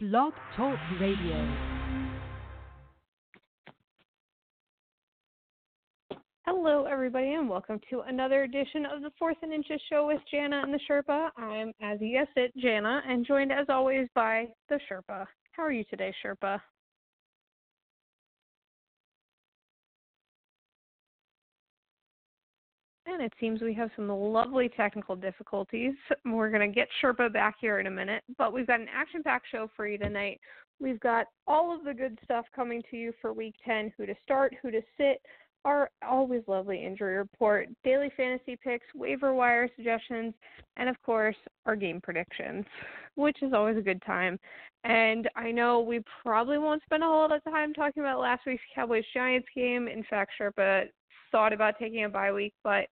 Blog Talk Radio. Hello, everybody, and welcome to another edition of the Fourth and Inches Show with Jana and the Sherpa. I'm, as you guessed it, Jana, and joined as always by the Sherpa. How are you today, Sherpa? And it seems we have some lovely technical difficulties. We're going to get Sherpa back here in a minute, but we've got an action packed show for you tonight. We've got all of the good stuff coming to you for week 10 who to start, who to sit, our always lovely injury report, daily fantasy picks, waiver wire suggestions, and of course, our game predictions, which is always a good time. And I know we probably won't spend a whole lot of time talking about last week's Cowboys Giants game. In fact, Sherpa thought about taking a bye week, but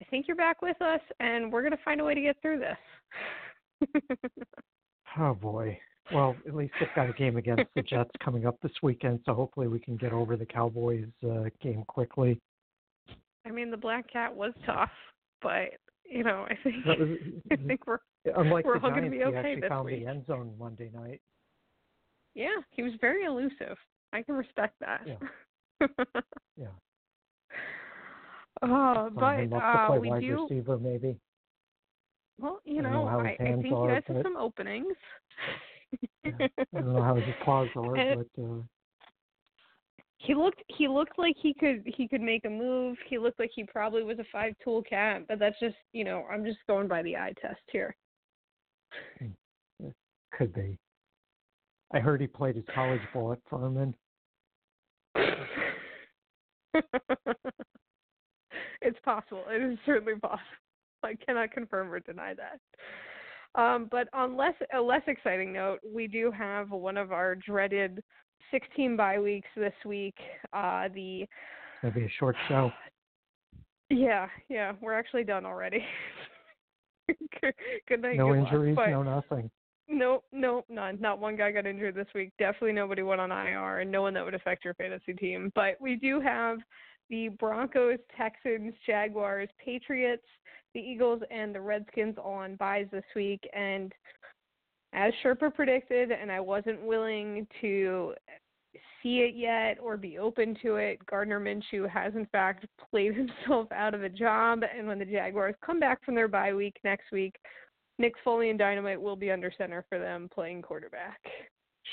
I think you're back with us, and we're going to find a way to get through this. oh boy. Well, at least they've got a game against the Jets coming up this weekend, so hopefully we can get over the Cowboys uh, game quickly. I mean, the Black Cat was tough, but you know, I think was, I think we're unlike we're all going to be okay he actually this found week. the end zone Monday night. Yeah, he was very elusive. I can respect that. Yeah. yeah. Uh, but him up to uh, we wide do. receiver maybe. Well, you I know, know I, I think you guys have some openings. Yeah. I don't know how his claws are, And- but uh, he looked he looked like he could he could make a move. He looked like he probably was a five tool cat, but that's just you know I'm just going by the eye test here. could be. I heard he played his college ball at Furman. possible. It is certainly possible. I cannot confirm or deny that. Um, but on less a less exciting note, we do have one of our dreaded 16 bye weeks this week. Uh, the gonna be a short show. yeah yeah we're actually done already. good, night. No good injuries, But- no nothing. no, no, none. Not one guy got injured this week. Definitely nobody went on IR, and no one that would affect your fantasy team. But we do have the Broncos, Texans, Jaguars, Patriots, the Eagles, and the Redskins all on buys this week. And as Sherpa predicted, and I wasn't willing to see it yet or be open to it, Gardner Minshew has in fact played himself out of a job. And when the Jaguars come back from their bye week next week, Nick Foles and Dynamite will be under center for them playing quarterback.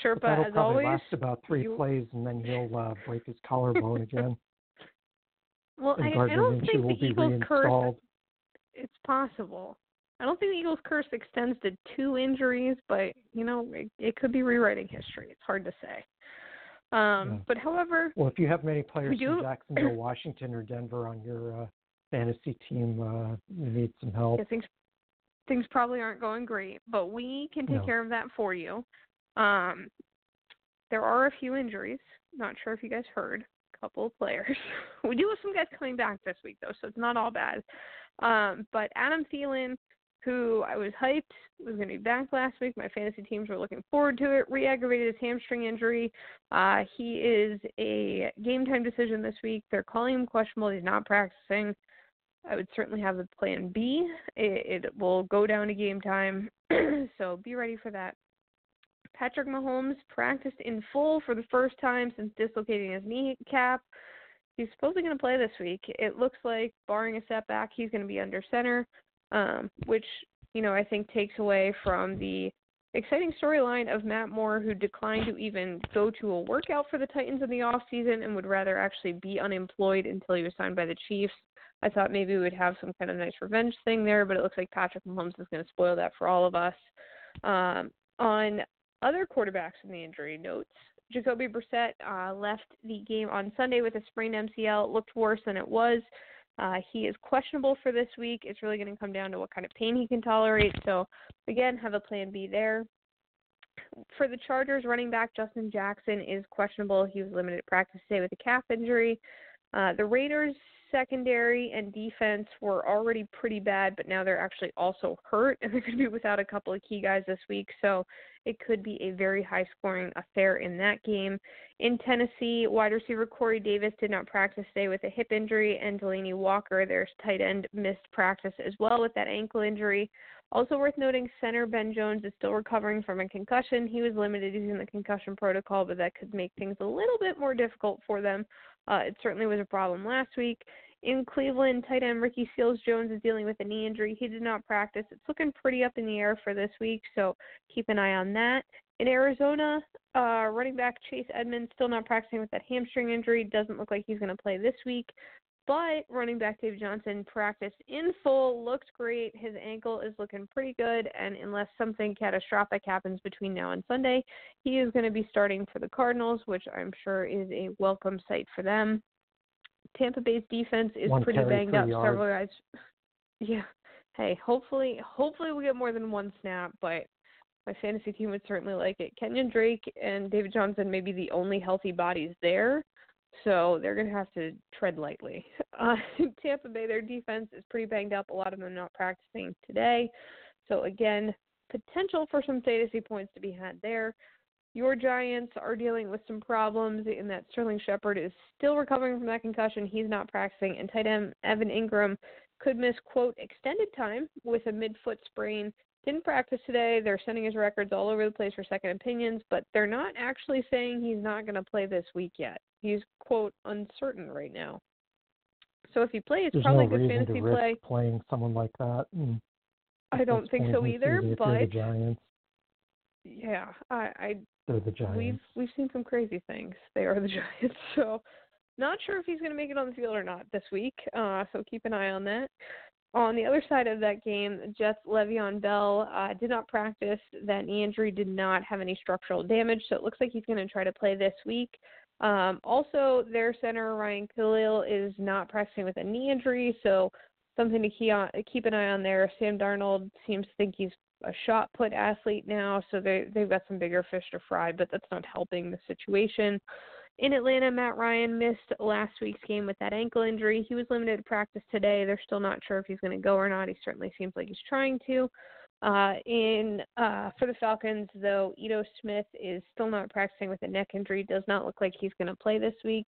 Sherpa, as probably always. last about three you- plays, and then he'll uh, break his collarbone again. Well, I, I don't think the Eagles curse. It's possible. I don't think the Eagles curse extends to two injuries, but you know it, it could be rewriting history. It's hard to say. Um, Yeah. But however, Well, if you have many players from Jacksonville, Washington, or Denver on your uh, fantasy team, uh, you need some help. yeah, things things probably aren't going great, but we can take No. care of that for you. Um, there are a few injuries. Not sure if you guys heard. Couple of players. we do have some guys coming back this week though, so it's not all bad. Um, but Adam Thielen, who I was hyped was going to be back last week. My fantasy teams were looking forward to it. Re-aggravated his hamstring injury. Uh, he is a game time decision this week. They're calling him questionable. He's not practicing. I would certainly have a plan B. It, it will go down to game time, so be ready for that. Patrick Mahomes practiced in full for the first time since dislocating his kneecap. He's supposedly going to play this week. It looks like, barring a setback, he's going to be under center, um, which you know I think takes away from the exciting storyline of Matt Moore, who declined to even go to a workout for the Titans in the off season and would rather actually be unemployed until he was signed by the Chiefs. I thought maybe we would have some kind of nice revenge thing there, but it looks like Patrick Mahomes is going to spoil that for all of us. Um, on other quarterbacks in the injury notes, Jacoby Brissett uh, left the game on Sunday with a sprained MCL. It looked worse than it was. Uh, he is questionable for this week. It's really going to come down to what kind of pain he can tolerate. So, again, have a plan B there. For the Chargers, running back Justin Jackson is questionable. He was limited practice today with a calf injury. Uh, the Raiders secondary and defense were already pretty bad, but now they're actually also hurt, and they're going to be without a couple of key guys this week. So it could be a very high scoring affair in that game. In Tennessee, wide receiver Corey Davis did not practice today with a hip injury, and Delanie Walker, their tight end, missed practice as well with that ankle injury. Also worth noting, center Ben Jones is still recovering from a concussion. He was limited using the concussion protocol, but that could make things a little bit more difficult for them. Uh, it certainly was a problem last week. In Cleveland, tight end Ricky Seals Jones is dealing with a knee injury. He did not practice. It's looking pretty up in the air for this week, so keep an eye on that. In Arizona, uh, running back Chase Edmonds still not practicing with that hamstring injury. Doesn't look like he's going to play this week. But running back Dave Johnson practiced in full, looked great. His ankle is looking pretty good, and unless something catastrophic happens between now and Sunday, he is going to be starting for the Cardinals, which I'm sure is a welcome sight for them. Tampa Bay's defense is One pretty banged up. yards. Several guys, yeah. Hey, hopefully, hopefully we get more than one snap, but my fantasy team would certainly like it. Kenyon Drake and David Johnson may be the only healthy bodies there, so they're going to have to tread lightly. Uh, Tampa Bay, their defense is pretty banged up. A lot of them not practicing today. So, again, potential for some fantasy points to be had there. Your Giants are dealing with some problems in that Sterling Shepard is still recovering from that concussion. He's not practicing, and tight end Evan Engram could miss, quote, extended time with a midfoot sprain. Didn't practice today. They're sending his records all over the place for second opinions, but they're not actually saying he's not going to play this week yet. He's, quote, uncertain right now. So if he plays, There's probably no a good reason fantasy to risk play. playing someone like that. I don't think so either, easy if you're the but Giants. yeah, I, I They're the Giants. we've we've seen some crazy things. They are the Giants, so not sure if he's going to make it on the field or not this week. Uh, so keep an eye on that. On the other side of that game, Jets Le'Veon Bell uh, did not practice. That knee injury did not have any structural damage, so it looks like he's going to try to play this week. Um, also, their center Ryan Kalil is not practicing with a knee injury, so something to keep on keep an eye on there. Sam Darnold seems to think he's a shot put athlete now, so they they've got some bigger fish to fry, but that's not helping the situation. In Atlanta, Matt Ryan missed last week's game with that ankle injury. He was limited to practice today. They're still not sure if he's going to go or not. He certainly seems like he's trying to. Uh, in uh, for the Falcons, though, Ito Smith is still not practicing with a neck injury. Does not look like he's going to play this week.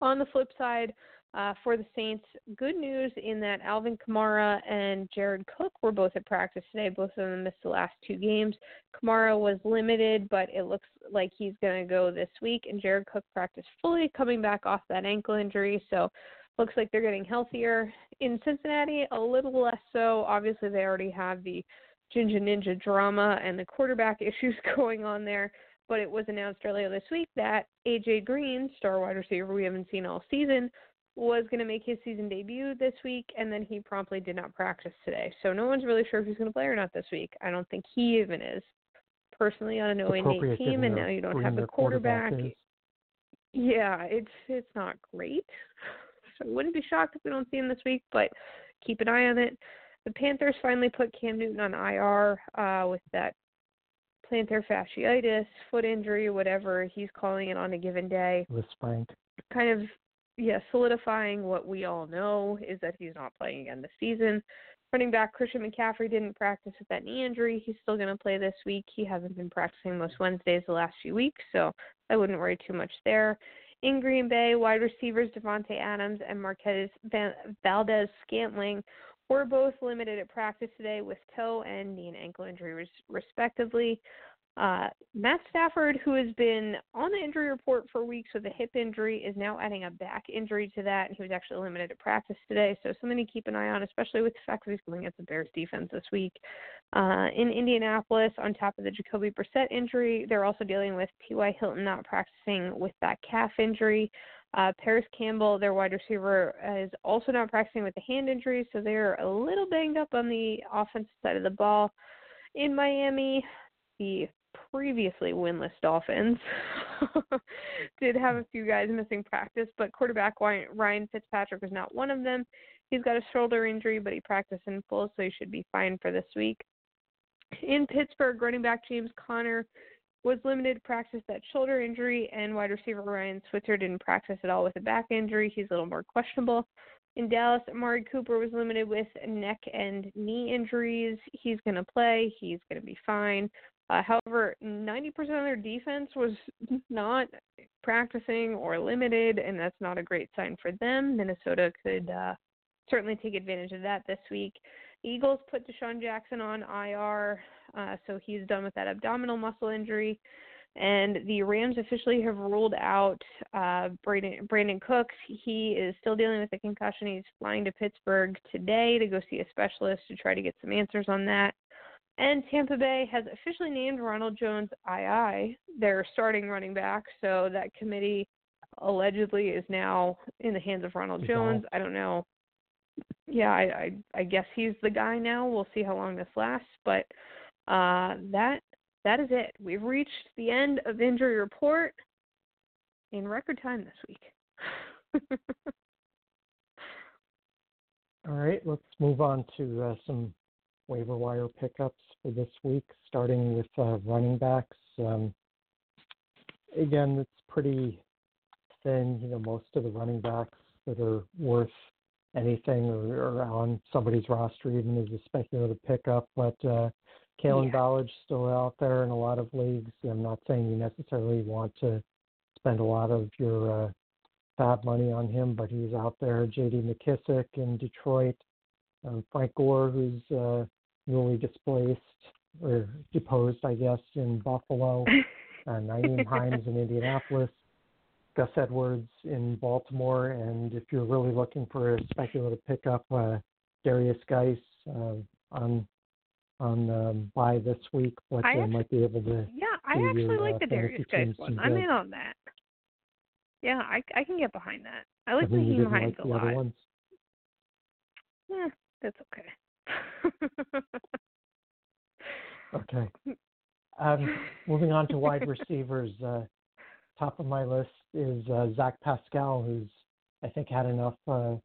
On the flip side, uh, for the Saints, good news in that Alvin Kamara and Jared Cook were both at practice today. Both of them missed the last two games. Kamara was limited, but it looks like he's going to go this week. And Jared Cook practiced fully, coming back off that ankle injury. So looks like they're getting healthier. In Cincinnati, a little less so. Obviously, they already have the Ginger Ninja drama and the quarterback issues going on there. But it was announced earlier this week that AJ Green, star wide receiver we haven't seen all season, was going to make his season debut this week, and then he promptly did not practice today. So no one's really sure if he's going to play or not this week. I don't think he even is. Personally, on an 0 8 Appropriate team, and now you don't have the their quarterback quarterback. Yeah, it's it's not great. So I wouldn't be shocked if we don't see him this week, but keep an eye on it. The Panthers finally put Cam Newton on IR uh, with that plantar fasciitis, foot injury, whatever he's calling it on a given day. with Spank. Kind of, yeah, solidifying what we all know is that he's not playing again this season. Running back Christian McCaffrey didn't practice with that knee injury. He's still going to play this week. He hasn't been practicing most Wednesdays the last few weeks, so I wouldn't worry too much there. In Green Bay, wide receivers Davante Adams and Marquez Valdes Scantling were both limited at practice today with toe and knee and ankle injuries, respectively. Uh, Matt Stafford, who has been on the injury report for weeks with a hip injury, is now adding a back injury to that, and he was actually limited to practice today. So something to keep an eye on, especially with the fact that he's going against the Bears defense this week. Uh, in Indianapolis, on top of the Jacoby Brissett injury, they're also dealing with T.Y. Hilton not practicing with that calf injury. Uh, Parris Campbell, their wide receiver, is also not practicing with the hand injury, so they're a little banged up on the offensive side of the ball. In Miami, the previously winless Dolphins did have a few guys missing practice, but quarterback Ryan Fitzpatrick was not one of them. He's got a shoulder injury, but he practiced in full, so he should be fine for this week. In Pittsburgh, running back James Conner was limited to practice that shoulder injury, and wide receiver Ryan Switzer didn't practice at all with a back injury. He's a little more questionable. In Dallas, Amari Cooper was limited with neck and knee injuries. He's going to play. He's going to be fine. Uh, however, 90% of their defense was not practicing or limited, and that's not a great sign for them. Minnesota could uh, certainly take advantage of that this week. Eagles put DeSean Jackson on IR, uh, so he's done with that abdominal muscle injury. And the Rams officially have ruled out uh, Brandon, Brandin Cooks. He is still dealing with a concussion. He's flying to Pittsburgh today to go see a specialist to try to get some answers on that. And Tampa Bay has officially named Ronald Jones II their starting running back. So that committee allegedly is now in the hands of Ronald Jones. I don't know. Yeah, I, I I guess he's the guy now. We'll see how long this lasts, but uh that that is it. We've reached the end of injury report in record time this week. All right, let's move on to uh, some waiver wire pickups for this week, starting with uh, running backs. Um, again, it's pretty thin. You know, most of the running backs that are worth anything or, or on somebody's roster, even as a speculative pickup. But uh, Kalen Yeah. Ballage still out there in a lot of leagues. I'm not saying you necessarily want to spend a lot of your uh, fab money on him, but he's out there. J.D. McKissic in Detroit. Um, Frank Gore, who's uh, newly displaced or deposed, I guess, in Buffalo. Uh, Nyheim Hines in Indianapolis. Gus Edwards in Baltimore, and if you're really looking for a speculative pickup, uh, Darius Geis uh, on on um, by this week, but I uh, actu- might be able to. yeah, I actually your, like uh, the Darius teams one. I'm good. in on that. Yeah, I I can get behind that. I like I mean, Nyheim Hines like a the other lot. ones. Eh, that's okay. Okay. Um, moving on to wide receivers, uh, top of my list is uh, Zach Pascal, who's I think had enough uh,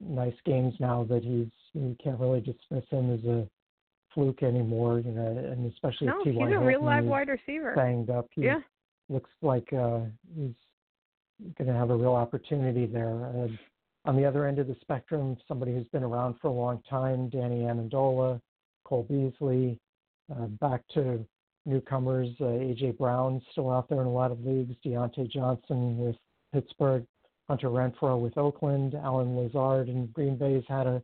nice games now that he's you can't really dismiss him as a fluke anymore. You know, and especially no, if he's a real live wide receiver. banged up. He Yeah. looks like uh, he's going to have a real opportunity there. On the other end of the spectrum, somebody who's been around for a long time, Danny Amendola, Cole Beasley, uh, back to newcomers, uh, AJ Brown still out there in a lot of leagues, Diontae Johnson with Pittsburgh, Hunter Renfrow with Oakland, Allen Lazard and Green Bay's had a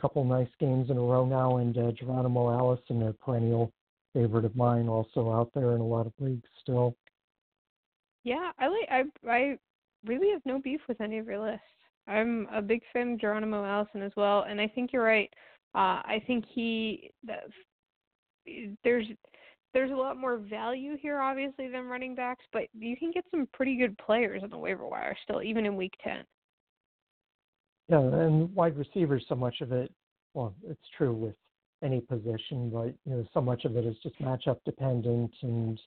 couple nice games in a row now, and uh, Geronimo Allison, a perennial favorite of mine, also out there in a lot of leagues still. Yeah, I like I I really have no beef with any of your lists. I'm a big fan of Geronimo Allison as well, and I think you're right. Uh, I think he there's there's a lot more value here, obviously, than running backs, but you can get some pretty good players on the waiver wire still, even in week ten. Yeah, and wide receivers, so much of it, well, it's true with any position, but you know, so much of it is just matchup dependent, and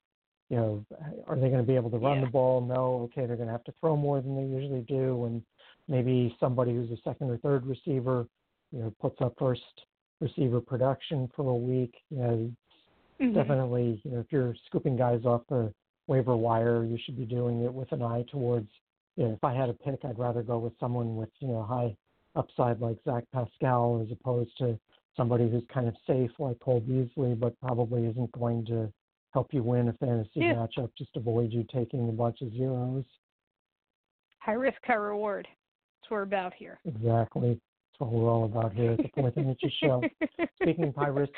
you know, are they going to be able to run Yeah. the ball? No. Okay, they're going to have to throw more than they usually do, and maybe somebody who's a second or third receiver, you know, puts up first receiver production for a week. You know, Mhm. definitely, you know, if you're scooping guys off the waiver wire, you should be doing it with an eye towards, you know, if I had a pick, I'd rather go with someone with, you know, high upside like Zach Pascal as opposed to somebody who's kind of safe like Cole Beasley, but probably isn't going to help you win a fantasy Yeah. matchup. Just avoid you taking a bunch of zeros. High risk, high reward. That's what we're about here. Exactly. That's what we're all about here at the Fourth Inches Show. Speaking of high risk,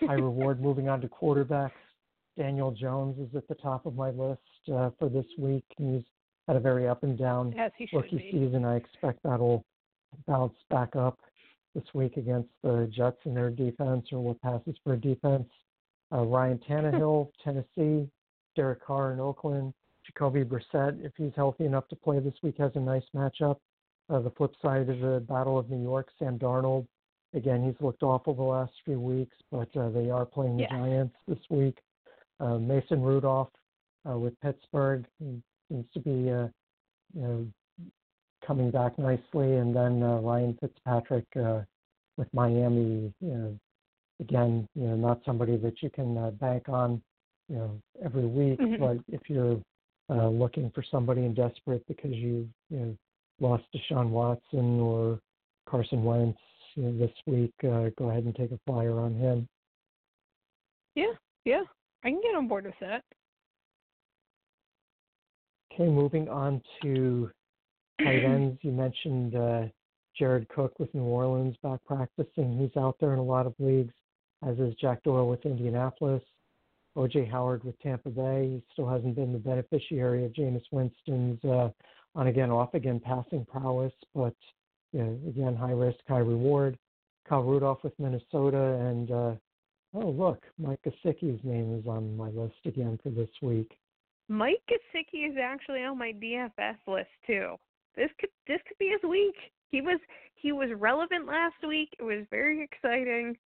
high reward. Moving on to quarterbacks, Daniel Jones is at the top of my list uh, for this week. He's had a very up and down rookie be. season. I expect that'll bounce back up this week against the Jets and their defense, or what passes for a defense. Uh, Ryan Tannehill, Tennessee, Derek Carr in Oakland, Jacoby Brissett, if he's healthy enough to play this week, has a nice matchup. Uh, the flip side of the Battle of New York, Sam Darnold. Again, he's looked awful the last few weeks, but uh, they are playing the Yeah. Giants this week. Uh, Mason Rudolph uh, with Pittsburgh he seems to be, uh, you know, coming back nicely, and then uh, Ryan Fitzpatrick uh, with Miami. You know, again, you know, not somebody that you can uh, bank on, you know, every week. Mhm. But if you're uh, looking for somebody and desperate because you you know lost Deshaun Watson or Carson Wentz you know, this week, uh, go ahead and take a flyer on him. Yeah, yeah. I can get on board with that. Okay, moving on to tight ends. You mentioned uh, Jared Cook with New Orleans back practicing. He's out there in a lot of leagues, as is Jack Doyle with Indianapolis. OJ Howard with Tampa Bay. He still hasn't been the beneficiary of Jameis Winston's uh, on again, off again passing prowess, but you know, again, high risk, high reward. Kyle Rudolph with Minnesota, and uh, oh look, Mike Gesicki's name is on my list again for this week. Mike Gesicki is actually on my DFS list too. This could this could be his week. He was he was relevant last week. It was very exciting.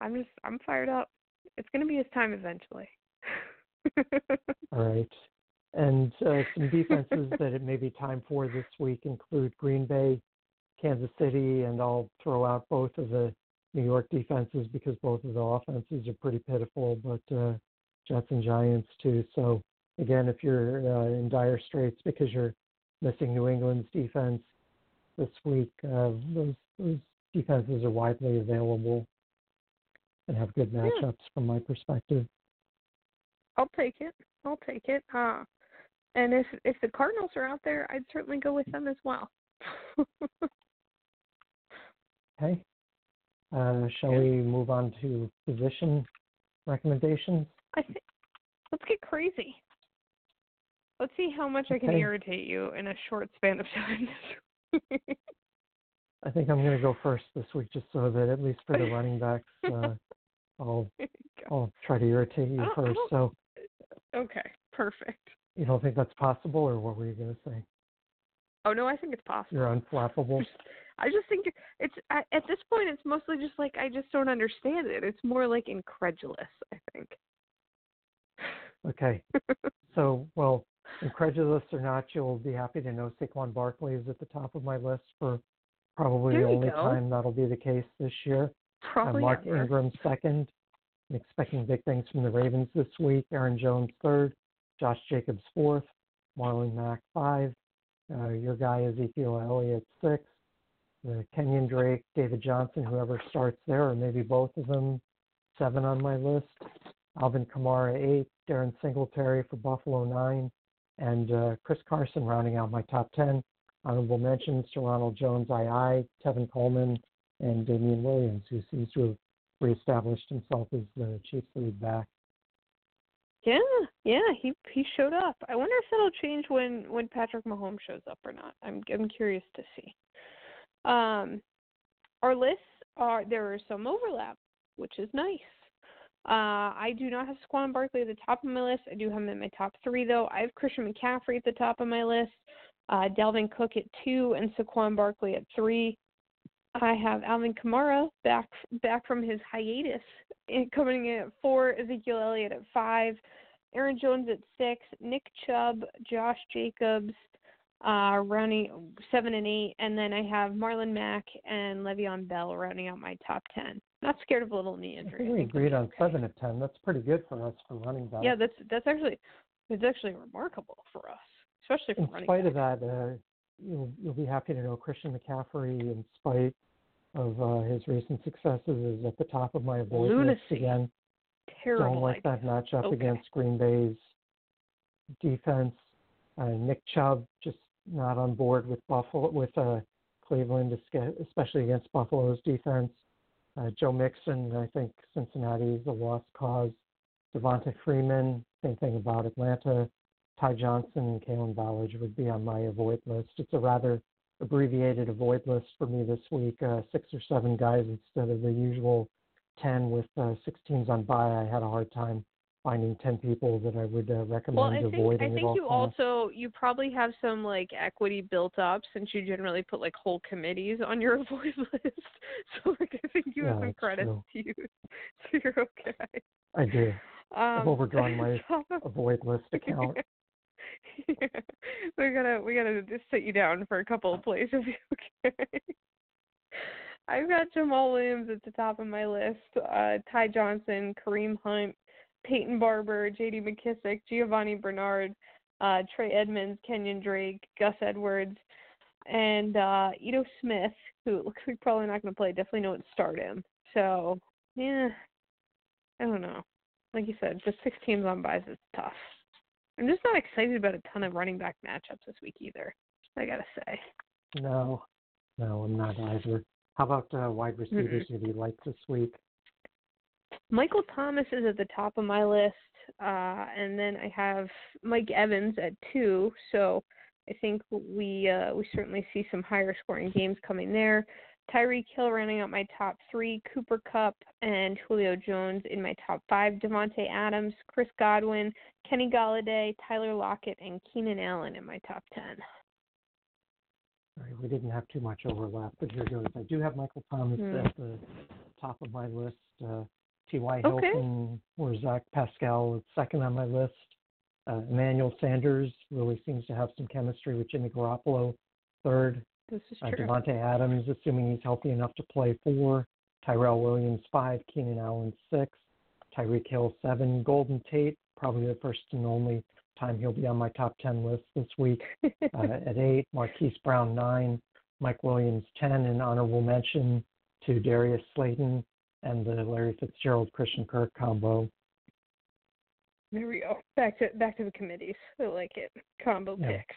I'm just I'm fired up. It's gonna be his time eventually. All right. And uh, some defenses that it may be time for this week include Green Bay, Kansas City, and I'll throw out both of the New York defenses because both of the offenses are pretty pitiful, but uh, Jets and Giants too. So again, if you're uh, in dire straits because you're missing New England's defense this week, uh, those, those defenses are widely available and have good matchups yeah. from my perspective. I'll take it. I'll take it. Uh, and if if the Cardinals are out there, I'd certainly go with them as well. okay. Uh, shall we move on to position recommendations? I think let's get crazy. Let's see how much okay. I can irritate you in a short span of time. I think I'm going to go first this week, just so that at least for the running backs, uh, I'll I'll try to irritate you first. So. Okay. Perfect. You don't think that's possible, or what were you going to say? Oh no, I think it's possible. You're unflappable. I just think it's at, at this point it's mostly just like I just don't understand it. It's more like incredulous, I think. Okay. so, well, incredulous or not, you'll be happy to know Saquon Barkley is at the top of my list for probably there the only go. time that'll be the case this year. Probably uh, Mark ever. Ingram second. I'm expecting big things from the Ravens this week. Aaron Jones third. Josh Jacobs fourth. Marlon Mack five. Uh, your guy Ezekiel Elliott six. The Kenyon Drake, David Johnson, whoever starts there, or maybe both of them, seven on my list. Alvin Kamara eight. Darren Singletary for Buffalo nine, and uh, Chris Carson rounding out my top ten. Honorable mentions to Ronald Jones, II, Tevin Coleman, and Damien Williams, who seems to have reestablished himself as the Chiefs lead back. Yeah, yeah, he he showed up. I wonder if that'll change when when Patrick Mahomes shows up or not. I'm I'm curious to see. Um, our lists are there are some overlap, which is nice. Uh, I do not have Saquon Barkley at the top of my list. I do have him in my top three though. I have Christian McCaffrey at the top of my list, uh, Dalvin Cook at two, and Saquon Barkley at three. I have Alvin Kamara back back from his hiatus, coming in at four. Ezekiel Elliott at five. Aaron Jones at six. Nick Chubb, Josh Jacobs, uh, rounding seven and eight, and then I have Marlon Mack and Le'Veon Bell rounding out my top ten. Not scared of a little knee injury. I we agreed on seven to ten. That's pretty good for us for running back. Yeah, that's that's actually it's actually remarkable for us, especially for in running. spite back. of that, uh, you'll you'll be happy to know Christian McCaffrey, in spite of uh, his recent successes, is at the top of my avoid Lunacy. again. Terrible. Don't like that matchup Okay. against Green Bay's defense. Uh, Nick Chubb just not on board with Buffalo with uh, Cleveland, especially against Buffalo's defense. Uh, Joe Mixon, I think Cincinnati is a lost cause. Devonta Freeman, same thing about Atlanta. Ty Johnson and Kalen Ballage would be on my avoid list. It's a rather abbreviated avoid list for me this week. Uh, six or seven guys instead of the usual ten with uh, six teams on bye. I had a hard time finding ten people that I would uh, recommend Well, I think I think you also you probably have some like equity built up since you generally put like whole committees on your avoid list. So like I think you Yeah, have some credits true. to use, so you're okay. I do. Um, I've overdrawn my avoid list account. we gotta we gotta just sit you down for a couple of plays if you okay. I've got Jamaal Williams at the top of my list, uh, Ty Johnson, Kareem Hunt, Peyton Barber, J.D. McKissic, Giovanni Bernard, uh, Trey Edmonds, Kenyon Drake, Gus Edwards, and uh, Ito Smith, who looks like probably not going to play. Definitely don't start him. So yeah, I don't know. Like you said, just six teams on buys is tough. I'm just not excited about a ton of running back matchups this week either. I gotta say. No, no, I'm not either. How about uh, wide receivers Mm-mm. who do you like this week? Michael Thomas is at the top of my list, uh, and then I have Mike Evans at two. So I think we uh, we certainly see some higher scoring games coming there. Tyreek Hill rounding out my top three, Cooper Kupp and Julio Jones in my top five, Davante Adams, Chris Godwin, Kenny Golladay, Tyler Lockett, and Keenan Allen in my top ten. We didn't have too much overlap, but here goes. I do have Michael Thomas Hmm. at the top of my list. Uh, T.Y. Okay. Hilton or Zach Pascal is second on my list. Uh, Emmanuel Sanders really seems to have some chemistry with Jimmy Garoppolo, third. This is Uh, true. Davante Adams, assuming he's healthy enough to play four. Tyrell Williams, five. Keenan Allen, six. Tyreek Hill, seven. Golden Tate, probably the first and only time he'll be on my top 10 list this week uh, at eight. Marquise Brown, nine. Mike Williams, 10. And honorable mention to Darius Slayton and the Larry Fitzgerald Christian Kirk combo. There we go. Back to back to the committees. I like it. Combo Yeah. picks.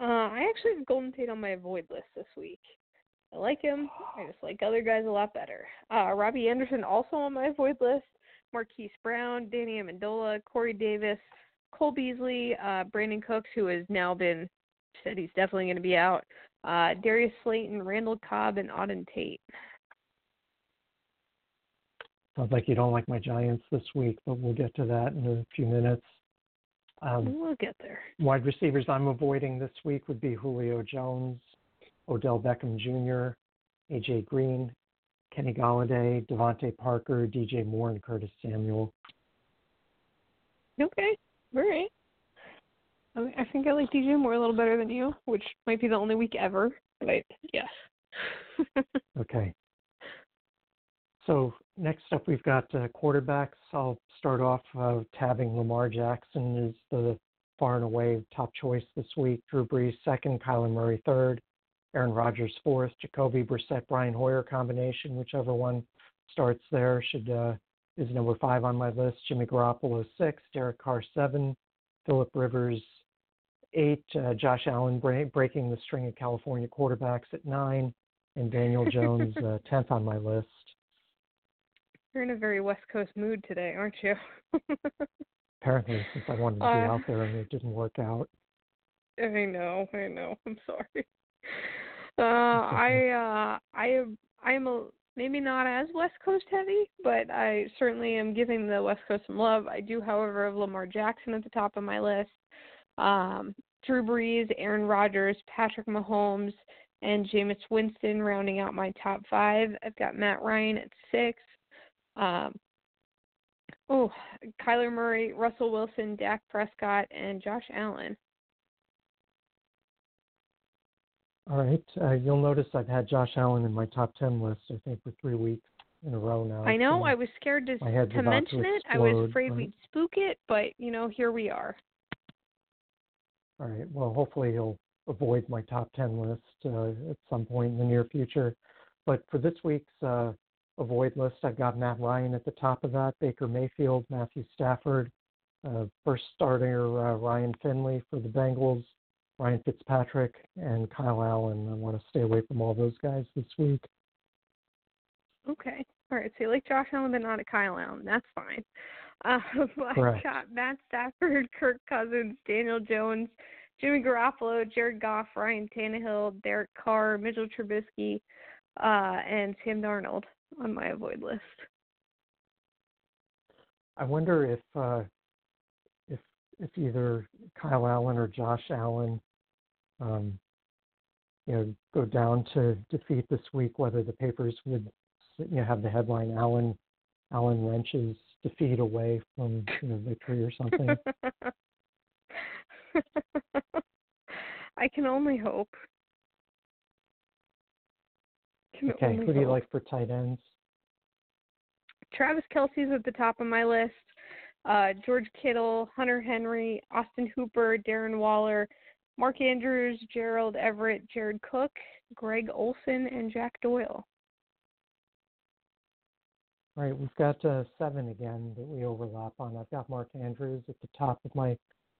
Uh, I actually have Golden Tate on my avoid list this week. I like him. I just like other guys a lot better. Uh, Robbie Anderson also on my avoid list. Marquise Brown, Danny Amendola, Corey Davis, Cole Beasley, uh, Brandin Cooks, who has now been said he's definitely going to be out. Uh, Darius Slayton, Randall Cobb, and Auden Tate. Sounds like you don't like my Giants this week, but we'll get to that in a few minutes. Um, We'll get there. wide receivers I'm avoiding this week would be Julio Jones, Odell Beckham Jr., AJ Green, Kenny Golladay, DeVante Parker, DJ Moore, and Curtis Samuel. Okay. All right. I, mean, I think I like DJ Moore a little better than you, which might be the only week ever. But yes. Okay. So next up, we've got uh, quarterbacks. I'll start off uh, tabbing Lamar Jackson is the far and away top choice this week. Drew Brees second, Kyler Murray third, Aaron Rodgers fourth, Jacoby Brissett, Brian Hoyer combination, whichever one starts there should uh, is number five on my list. Jimmy Garoppolo six, Derek Carr seven, Philip Rivers eight, uh, Josh Allen bra- breaking the string of California quarterbacks at nine, and Daniel Jones uh, tenth on my list. You're in a very West Coast mood today, aren't you? Apparently, since I wanted to be Uh, out there and it didn't work out. I know, I know. I'm sorry. Uh, I uh, I am I am a maybe not as West Coast heavy, but I certainly am giving the West Coast some love. I do, however, have Lamar Jackson at the top of my list. Um, Drew Brees, Aaron Rodgers, Patrick Mahomes, and Jameis Winston rounding out my top five. I've got Matt Ryan at six. Um, oh, Kyler Murray, Russell Wilson, Dak Prescott, and Josh Allen. All right. Uh, you'll notice I've had Josh Allen in my top 10 list, I think, for three weeks in a row now. I know. I was scared to to mention to it. I was afraid right? we'd spook it, but you know, here we are. All right. Well, hopefully he'll avoid my top 10 list uh, at some point in the near future. But for this week's uh, avoid list, I've got Matt Ryan at the top of that, Baker Mayfield, Matthew Stafford, uh, first starter uh, Ryan Finley for the Bengals, Ryan Fitzpatrick, and Kyle Allen. I want to stay away from all those guys this week. Okay. All right. So you like Josh Allen, but not a Kyle Allen. That's fine. Uh, I Correct. got Matt Stafford, Kirk Cousins, Daniel Jones, Jimmy Garoppolo, Jared Goff, Ryan Tannehill, Derek Carr, Mitchell Trubisky, uh, and Sam Darnold on my avoid list. I wonder if uh, if either Kyle Allen or Josh Allen, um, you know, go down to defeat this week, whether the papers would you know have the headline Allen Allen wrenches defeat away from you know, victory or something. I can only hope. Can okay, only who do you like for tight ends? Travis Kelce's at the top of my list. Uh, George Kittle, Hunter Henry, Austin Hooper, Darren Waller, Mark Andrews, Gerald Everett, Jared Cook, Greg Olsen, and Jack Doyle. All right, we've got uh, seven again that we overlap on. I've got Mark Andrews at the top of my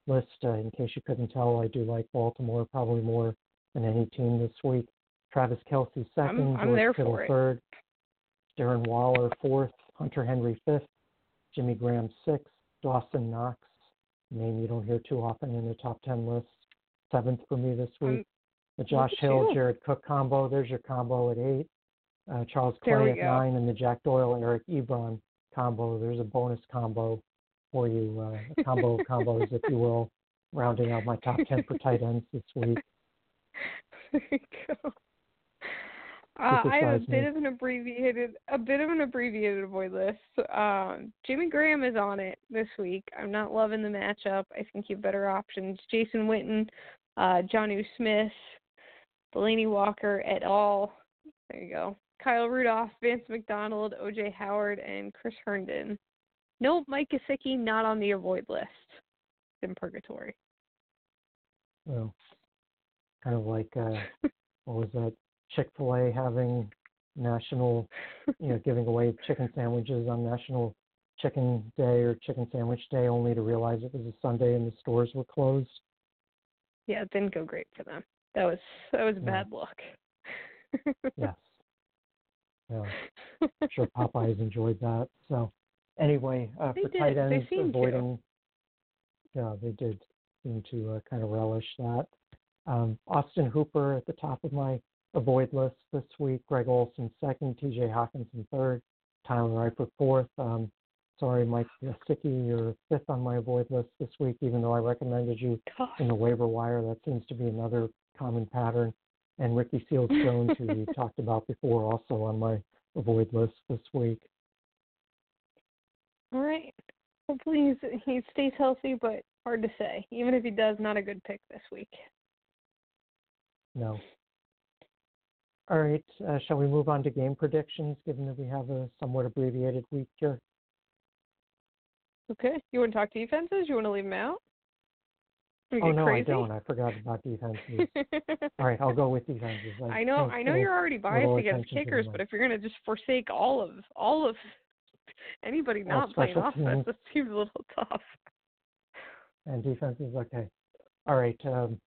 list. Uh, in case you couldn't tell, I do like Baltimore probably more than any team this week. Travis Kelce second, I'm, I'm George there Kittle third, Darren Waller fourth, Hunter Henry fifth, Jimmy Graham sixth, Dawson Knox, name you don't hear too often in the top ten list, seventh for me this Um, week. the Josh Hill. Jared Cook combo, there's your combo at eight. Uh, Charles Clay at go. nine, and the Jack Doyle, Eric Ebron combo. There's a bonus combo for you, uh, a combo of combos, if you will, rounding out my top ten for tight ends this week. there you go. Uh, I have a bit of an abbreviated, a bit of an abbreviated avoid list. Um, Jimmy Graham is on it this week. I'm not loving the matchup. I think you have better options. Jason Witten, uh, Jonnu Smith, Delanie Walker et al. There you go. Kyle Rudolph, Vance McDonald, OJ Howard, and Chris Herndon. No Mike Gesicki, not on the avoid list. It's In purgatory. Well, kind of like uh, what was that? Chick Fil A having national, you know, giving away chicken sandwiches on National Chicken Day or Chicken Sandwich Day, only to realize it was a Sunday and the stores were closed. Yeah, it didn't go great for them. That was that was Yeah. bad luck. Yes. Yeah. I'm sure Popeyes enjoyed that. So anyway, uh, They for did. tight ends, seemed to. avoiding. Yeah, they did seem to uh, kind of relish that. Um, Austin Hooper at the top of my avoid list this week. Greg Olsen second. T.J. Hockenson third. Tyler Eifert fourth. Um, sorry, Mike Gesicki, you're fifth on my avoid list this week, even though I recommended you in the waiver wire. That seems to be another common pattern. And Ricky Seals Jones, who we talked about before, also on my avoid list this week. All right. Hopefully he's, he stays healthy, but hard to say. Even if he does, not a good pick this week. No. All right. Uh, shall we move on to game predictions, given that we have a somewhat abbreviated week here? Okay. You want to talk defenses? You want to leave them out? Oh no, crazy? I don't. I forgot about defenses. All right, I'll go with defenses. I know. I know you're already biased against kickers, but if you're gonna just forsake all of all of anybody All not playing special offense, teams. that seems a little tough. and defenses. Okay. All right. Um,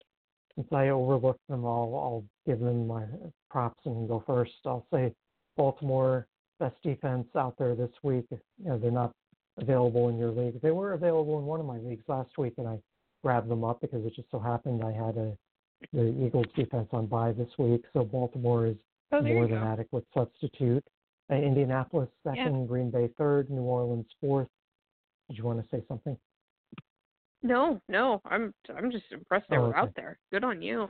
since I overlooked them all, I'll give them my props and go first. I'll say Baltimore best defense out there this week. You know, they're not available in your league. They were available in one of my leagues last week, and I grabbed them up because it just so happened I had a the Eagles defense on bye this week. So Baltimore is Oh, more than go. adequate substitute. Uh, Indianapolis Yeah. second, Green Bay third, New Orleans fourth. Did you want to say something? No, no. I'm I'm just impressed they Oh, were okay. out there. Good on you.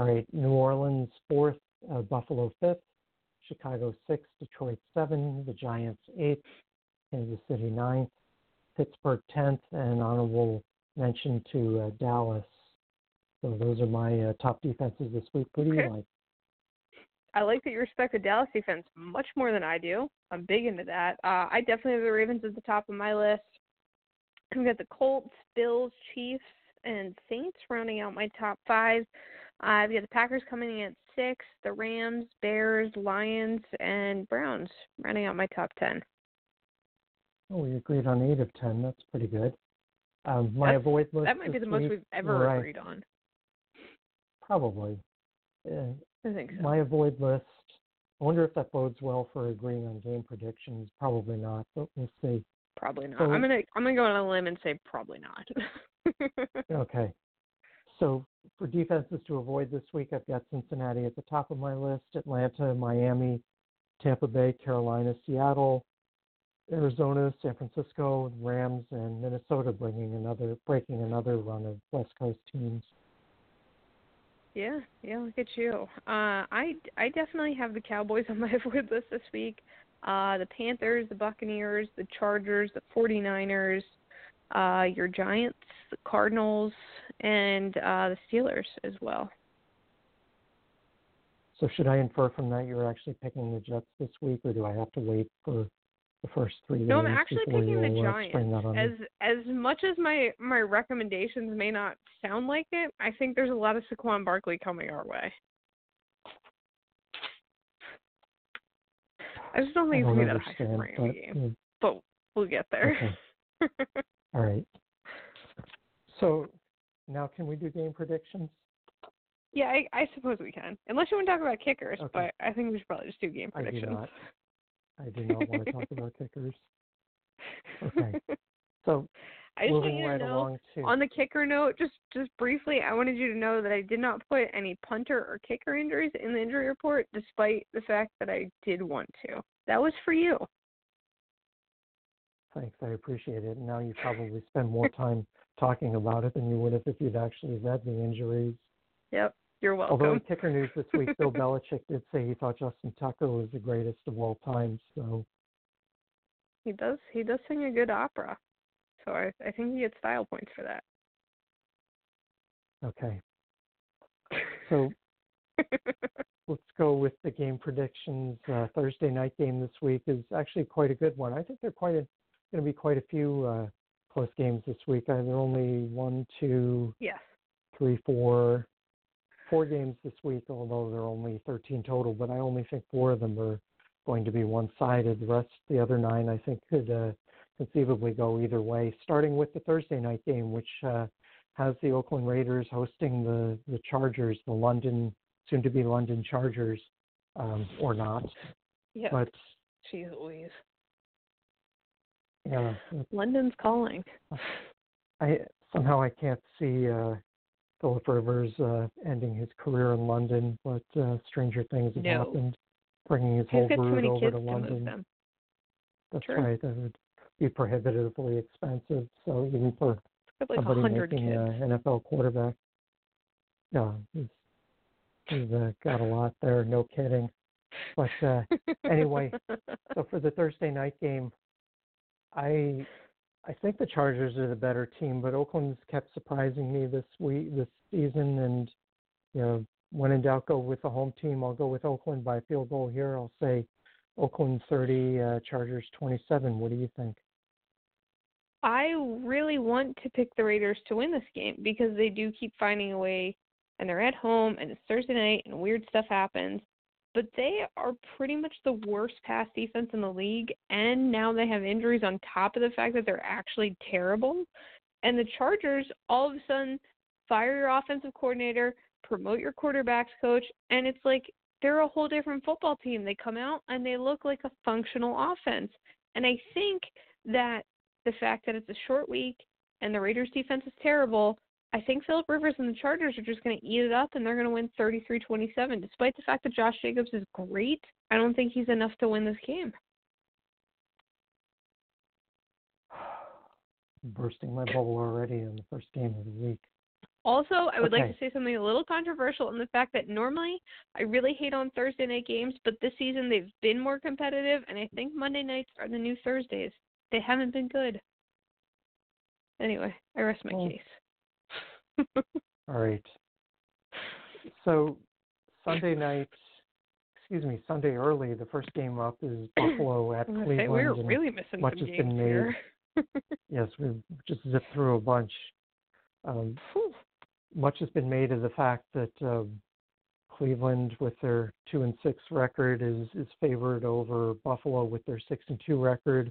All right, New Orleans fourth, uh, Buffalo fifth, Chicago sixth, Detroit seven, the Giants eighth, Kansas City ninth, Pittsburgh tenth, and honorable mention to uh, Dallas. So those are my uh, top defenses this week. What do Okay. you like? I like that you respect the Dallas defense much more than I do. I'm big into that. Uh, I definitely have the Ravens at the top of my list. We've got the Colts, Bills, Chiefs, and Saints rounding out my top five. Uh, I've got the Packers coming in at six, the Rams, Bears, Lions, and Browns rounding out my top ten. Oh, we agreed on eight of ten. That's pretty good. Um, my That's- avoid list. That might be the most we've ever right, agreed on. Probably. Uh, I think so. my avoid list. I wonder if that bodes well for agreeing on game predictions. Probably not, but we'll see. Probably not. So- I'm gonna I'm gonna go on a limb and say probably not. Okay. So for defenses to avoid this week, I've got Cincinnati at the top of my list, Atlanta, Miami, Tampa Bay, Carolina, Seattle, Arizona, San Francisco, Rams, and Minnesota bringing another breaking another run of West Coast teams. Yeah, yeah, look at you. Uh, I I definitely have the Cowboys on my avoid list this week. Uh, the Panthers, the Buccaneers, the Chargers, the 49ers, uh, your Giants, the Cardinals, and uh, the Steelers as well. So should I infer from that you're actually picking the Jets this week, or do I have to wait for the first three No, I'm actually picking the Giants. As as much as my my recommendations may not sound like it, I think there's a lot of Saquon Barkley coming our way. I just don't think it's gonna be that high scoring but, game, but we'll get there. All right. So now can we do game predictions? Yeah, I, I suppose we can. Unless you want to talk about kickers, Okay. but I think we should probably just do game predictions. I do not. I do not want to talk about kickers. Okay. So I just want you to know to on the kicker note, just just briefly, I wanted you to know that I did not put any punter or kicker injuries in the injury report, despite the fact that I did want to. That was for you. thanks, I appreciate it. Now you probably spend more time talking about it than you would have if you'd actually read the injuries. Yep, you're welcome. Although in kicker news this week, Bill Belichick did say he thought Justin Tucker was the greatest of all time. So He does he does sing a good opera, so I I think he gets style points for that. okay. So let's go with the game predictions. Uh, Thursday night game this week is actually quite a good one. I think there are quite a going to be quite a few uh, close games this week. There are only one, two, yes. three, four, four games this week. Although there are only 13 total, but I only think four of them are going to be one-sided. The rest, the other nine, I think could uh, conceivably go either way. Starting with the Thursday night game, which uh, has the Oakland Raiders hosting the the Chargers, the London soon to be London Chargers, um, or not. Yep. But Jeez Louise. Yeah, London's calling. I somehow I can't see uh, Philip Rivers uh, ending his career in London, but uh, stranger things have No. happened, bringing his He's whole brood over to London. That's True. right. That would be prohibitively expensive. So even for like somebody making uh, NFL quarterback, yeah, he's he's uh, got a lot there. No kidding. But uh, anyway, so for the Thursday night game, I I think the Chargers are the better team, but Oakland's kept surprising me this week this season and you know, when in doubt go with the home team, I'll go with Oakland by field goal here. I'll say Oakland 30, uh, Chargers 27. What do you think? I really want to pick the Raiders to win this game because they do keep finding a way and they're at home and it's Thursday night and weird stuff happens. But they are pretty much the worst pass defense in the league and now they have injuries on top of the fact that they're actually terrible. And the Chargers all of a sudden fire your offensive coordinator, promote your quarterbacks coach, and it's like they're a whole different football team. They come out and they look like a functional offense. And I think that the fact that it's a short week and the Raiders defense is terrible, I think Philip Rivers and the Chargers are just going to eat it up and they're going to win 33-27. Despite the fact that Josh Jacobs is great, I don't think he's enough to win this game. I'm Bursting my bubble already in the first game of the week. Also, I would like to say something a little controversial in the fact that normally I really hate on Thursday night games, but this season they've been more competitive, and I think Monday nights are the new Thursdays. They haven't been good. Anyway, I rest my Well, case. All right. So Sunday night, excuse me, Sunday early, the first game up is Buffalo at Cleveland. say we're really missing much some has been games made. here. Yes, we've just zipped through a bunch. Um, much has been made of the fact that um, Cleveland, with their two and six record, is is favored over Buffalo with their six and two record.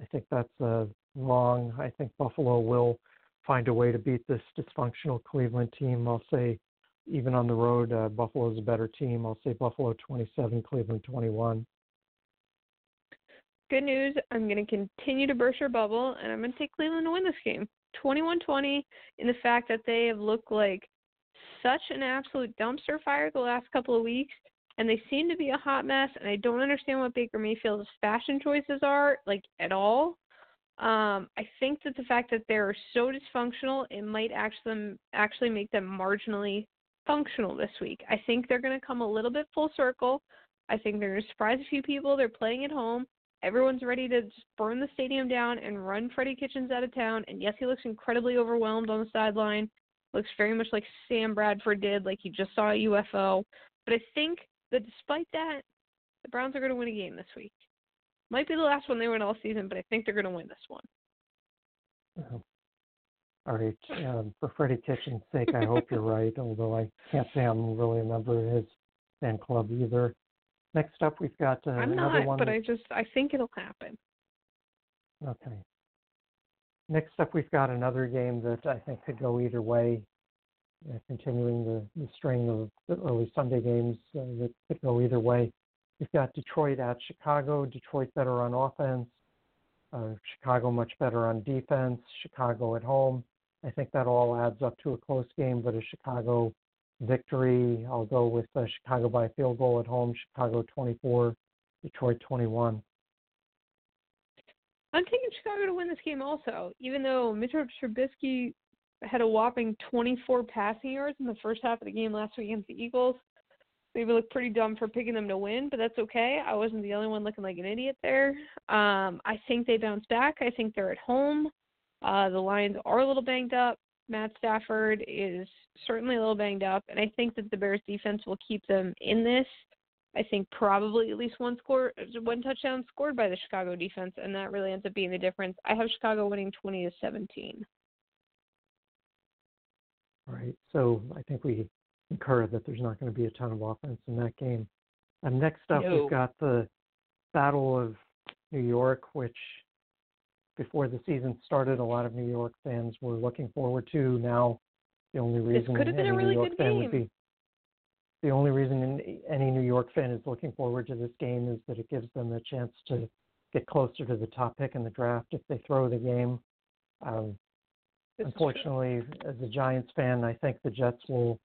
I think that's uh, wrong. I think Buffalo will find a way to beat this dysfunctional Cleveland team. I'll say, even on the road, uh, Buffalo's a better team. I'll say Buffalo 27, Cleveland 21. Good news. I'm going to continue to burst your bubble, and I'm going to take Cleveland to win this game. 21-20 in the fact that they have looked like such an absolute dumpster fire the last couple of weeks, and they seem to be a hot mess. And I don't understand what Baker Mayfield's fashion choices are like at all. Um, I think that the fact that they're so dysfunctional, it might actually actually make them marginally functional this week. I think they're going to come a little bit full circle. I think they're going to surprise a few people. They're playing at home. Everyone's ready to just burn the stadium down and run Freddie Kitchens out of town. And yes, he looks incredibly overwhelmed on the sideline. Looks very much like Sam Bradford did, like he just saw a UFO. But I think that despite that, the Browns are going to win a game this week. Might be the last one they win all season, but I think they're going to win this one. Uh, All right. Um, for Freddie Kitchen's sake, I hope you're right, although I can't say I'm really a member of his fan club either. Next up, we've got uh, I'm another not, one. but that- I just I think it'll happen. Okay. Next up, we've got another game that I think could go either way. uh, continuing the, the string of the early Sunday games uh, that could go either way. We've got Detroit at Chicago. Detroit better on offense. Uh, Chicago much better on defense. Chicago at home. I think that all adds up to a close game, but a Chicago victory. I'll go with uh, Chicago by field goal at home. Chicago 24, Detroit 21. I'm taking Chicago to win this game also, even though Mitchell Trubisky had a whopping 24 passing yards in the first half of the game last week against the Eagles. Maybe look pretty dumb for picking them to win, but that's okay. I wasn't the only one looking like an idiot there. Um, I think they bounce back. I think they're at home. Uh, the Lions are a little banged up. Matt Stafford is certainly a little banged up, and I think that the Bears defense will keep them in this. I think probably at least one score, one touchdown scored by the Chicago defense, and that really ends up being the difference. I have Chicago winning 20 to 17. All right. So I think we concur that there's not going to be a ton of offense in that game. And next up, No. we've got the Battle of New York, which before the season started, a lot of New York fans were looking forward to. Now, the only reason could have been a any really New York good fan would game. be the only reason any New York fan is looking forward to this game is that it gives them a chance to get closer to the top pick in the draft if they throw the game. Um, This is true. Unfortunately, as a Giants fan, I think the Jets will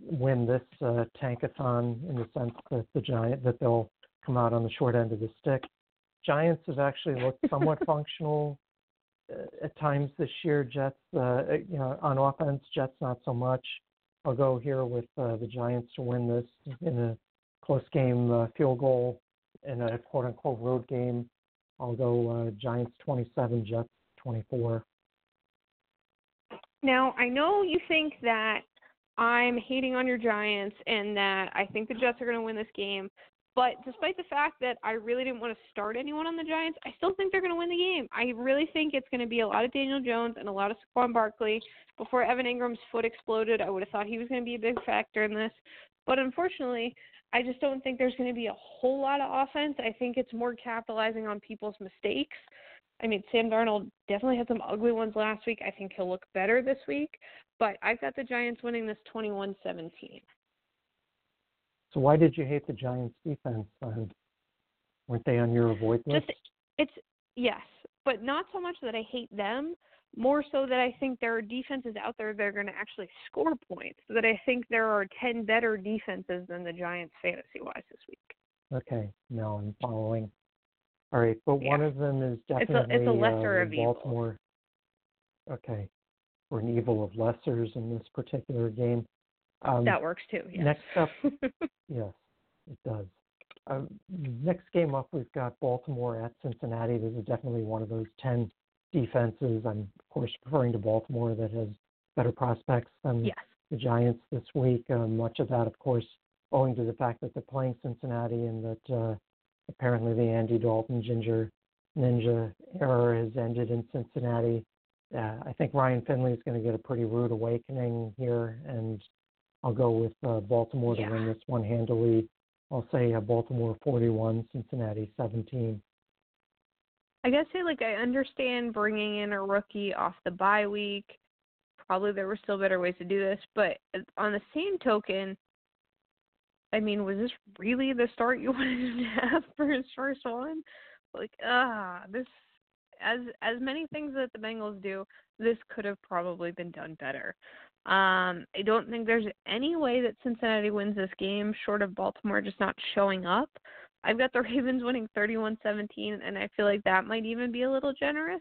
win this uh, tankathon in the sense that the Giant that they'll come out on the short end of the stick. Giants have actually looked somewhat functional uh, at times this year. Jets, uh, you know, on offense, Jets not so much. I'll go here with uh, the Giants to win this in a close game, uh, field goal in a quote unquote road game. I'll go uh, Giants 27, Jets 24. Now, I know you think that I'm hating on your Giants and that I think the Jets are going to win this game, but despite the fact that I really didn't want to start anyone on the Giants, I still think they're going to win the game. I really think it's going to be a lot of Daniel Jones and a lot of Saquon Barkley. Before Evan Engram's foot exploded, I would have thought he was going to be a big factor in this, but unfortunately, I just don't think there's going to be a whole lot of offense. I think it's more capitalizing on people's mistakes. I mean, Sam Darnold definitely had some ugly ones last week. I think he'll look better this week, but I've got the Giants winning this 21-17. So why did you hate the Giants defense? Uh, weren't they on your avoid list? Just it's yes, but not so much that I hate them, more so that I think there are defenses out there that are going to actually score points. That I think there are 10 better defenses than the Giants fantasy-wise this week. Okay, no, I'm following. All right, but one of them is It's a- it's a definitely lesser uh, of. Baltimore. Okay, we're an evil of lessers in this particular game. Um, that works too. Yes. next up- Yes, it does. Um, next game up, we've got Baltimore at Cincinnati. This is definitely one of those 10 defenses. I'm, of course, referring to Baltimore that has better prospects than yes. the Giants this week. Uh, much of that, of course, owing to the fact that they're playing Cincinnati and that uh, apparently the Andy Dalton Ginger Ninja era has ended in Cincinnati. Uh, I think Ryan Finley is going to get a pretty rude awakening here, and I'll go with uh, Baltimore Yeah. to win this one handily. I'll say uh, Baltimore 41, Cincinnati 17. I guess say like I understand bringing in a rookie off the bye week. Probably there were still better ways to do this, but on the same token, I mean, was this really the start you wanted to have for his first one? Like, ah, this as as many things that the Bengals do, this could have probably been done better. Um, I don't think there's any way that Cincinnati wins this game short of Baltimore just not showing up. I've got the Ravens winning 31-17 and I feel like that might even be a little generous.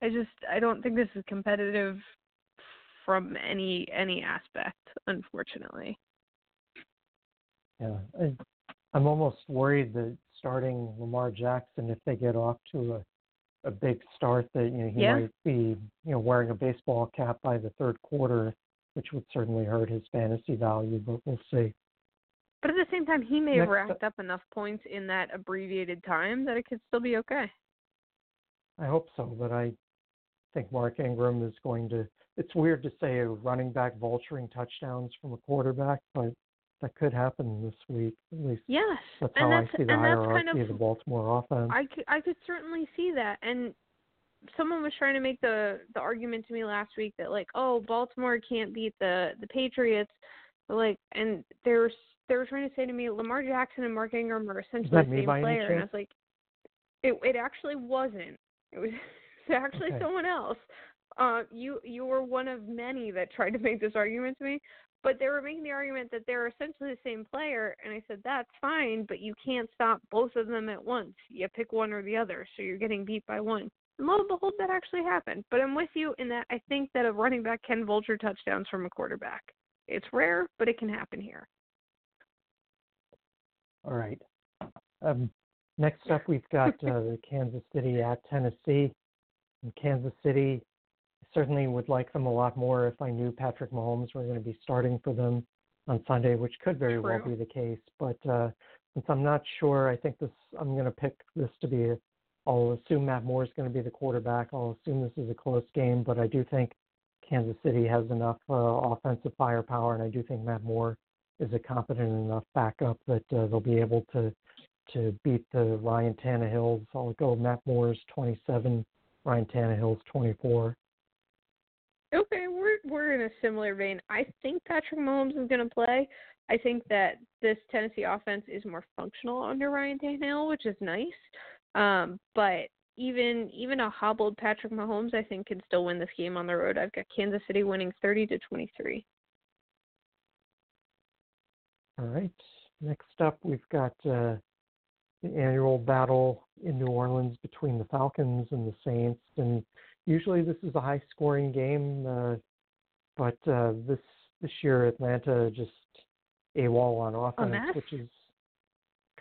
I just I don't think this is competitive from any any aspect, unfortunately. Yeah, I, I'm almost worried that starting Lamar Jackson, if they get off to a a big start, that you know he Yeah. might be you know wearing a baseball cap by the third quarter, which would certainly hurt his fantasy value. But we'll see. But at the same time, he may have racked up enough points in that abbreviated time that it could still be okay. I hope so, but I think Mark Ingram is going to. It's weird to say a running back vulturing touchdowns from a quarterback, but that could happen this week. At least Yes, that's and how that's I see the and that's hierarchy kind of the Baltimore offense. I could I could certainly see that, and someone was trying to make the the argument to me last week that like, oh, Baltimore can't beat the the Patriots, but like, and they were they were trying to say to me, Lamar Jackson and Mark Ingram are essentially the same player, and I was like, it it actually wasn't. It was, it was actually okay. someone else. Uh, you you were one of many that tried to make this argument to me, but they were making the argument that they're essentially the same player, and I said that's fine, but you can't stop both of them at once. You pick one or the other, so you're getting beat by one. And lo and behold, that actually happened. But I'm with you in that I think that a running back can vulture touchdowns from a quarterback. It's rare, but it can happen here. All right. Um, next up, we've got uh, Kansas City at Tennessee. In Kansas City, certainly would like them a lot more if I knew Patrick Mahomes were going to be starting for them on Sunday, which could very True. well be the case. But uh, since I'm not sure, I think this I'm going to pick this to be. A, I'll assume Matt Moore is going to be the quarterback. I'll assume this is a close game, but I do think Kansas City has enough uh, offensive firepower, and I do think Matt Moore is a competent enough backup that uh, they'll be able to to beat the Ryan Tannehills. I'll go Matt Moore's 27, Ryan Tannehill's 24. Okay, we're we're in a similar vein. I think Patrick Mahomes is going to play. I think that this Tennessee offense is more functional under Ryan Tannehill, which is nice. Um, but even even a hobbled Patrick Mahomes, I think, can still win this game on the road. I've got Kansas City winning 30 to 23. All right. Next up, we've got uh, the annual battle in New Orleans between the Falcons and the Saints, and usually this is a high-scoring game, uh, but uh, this this year Atlanta just a wall on offense, which is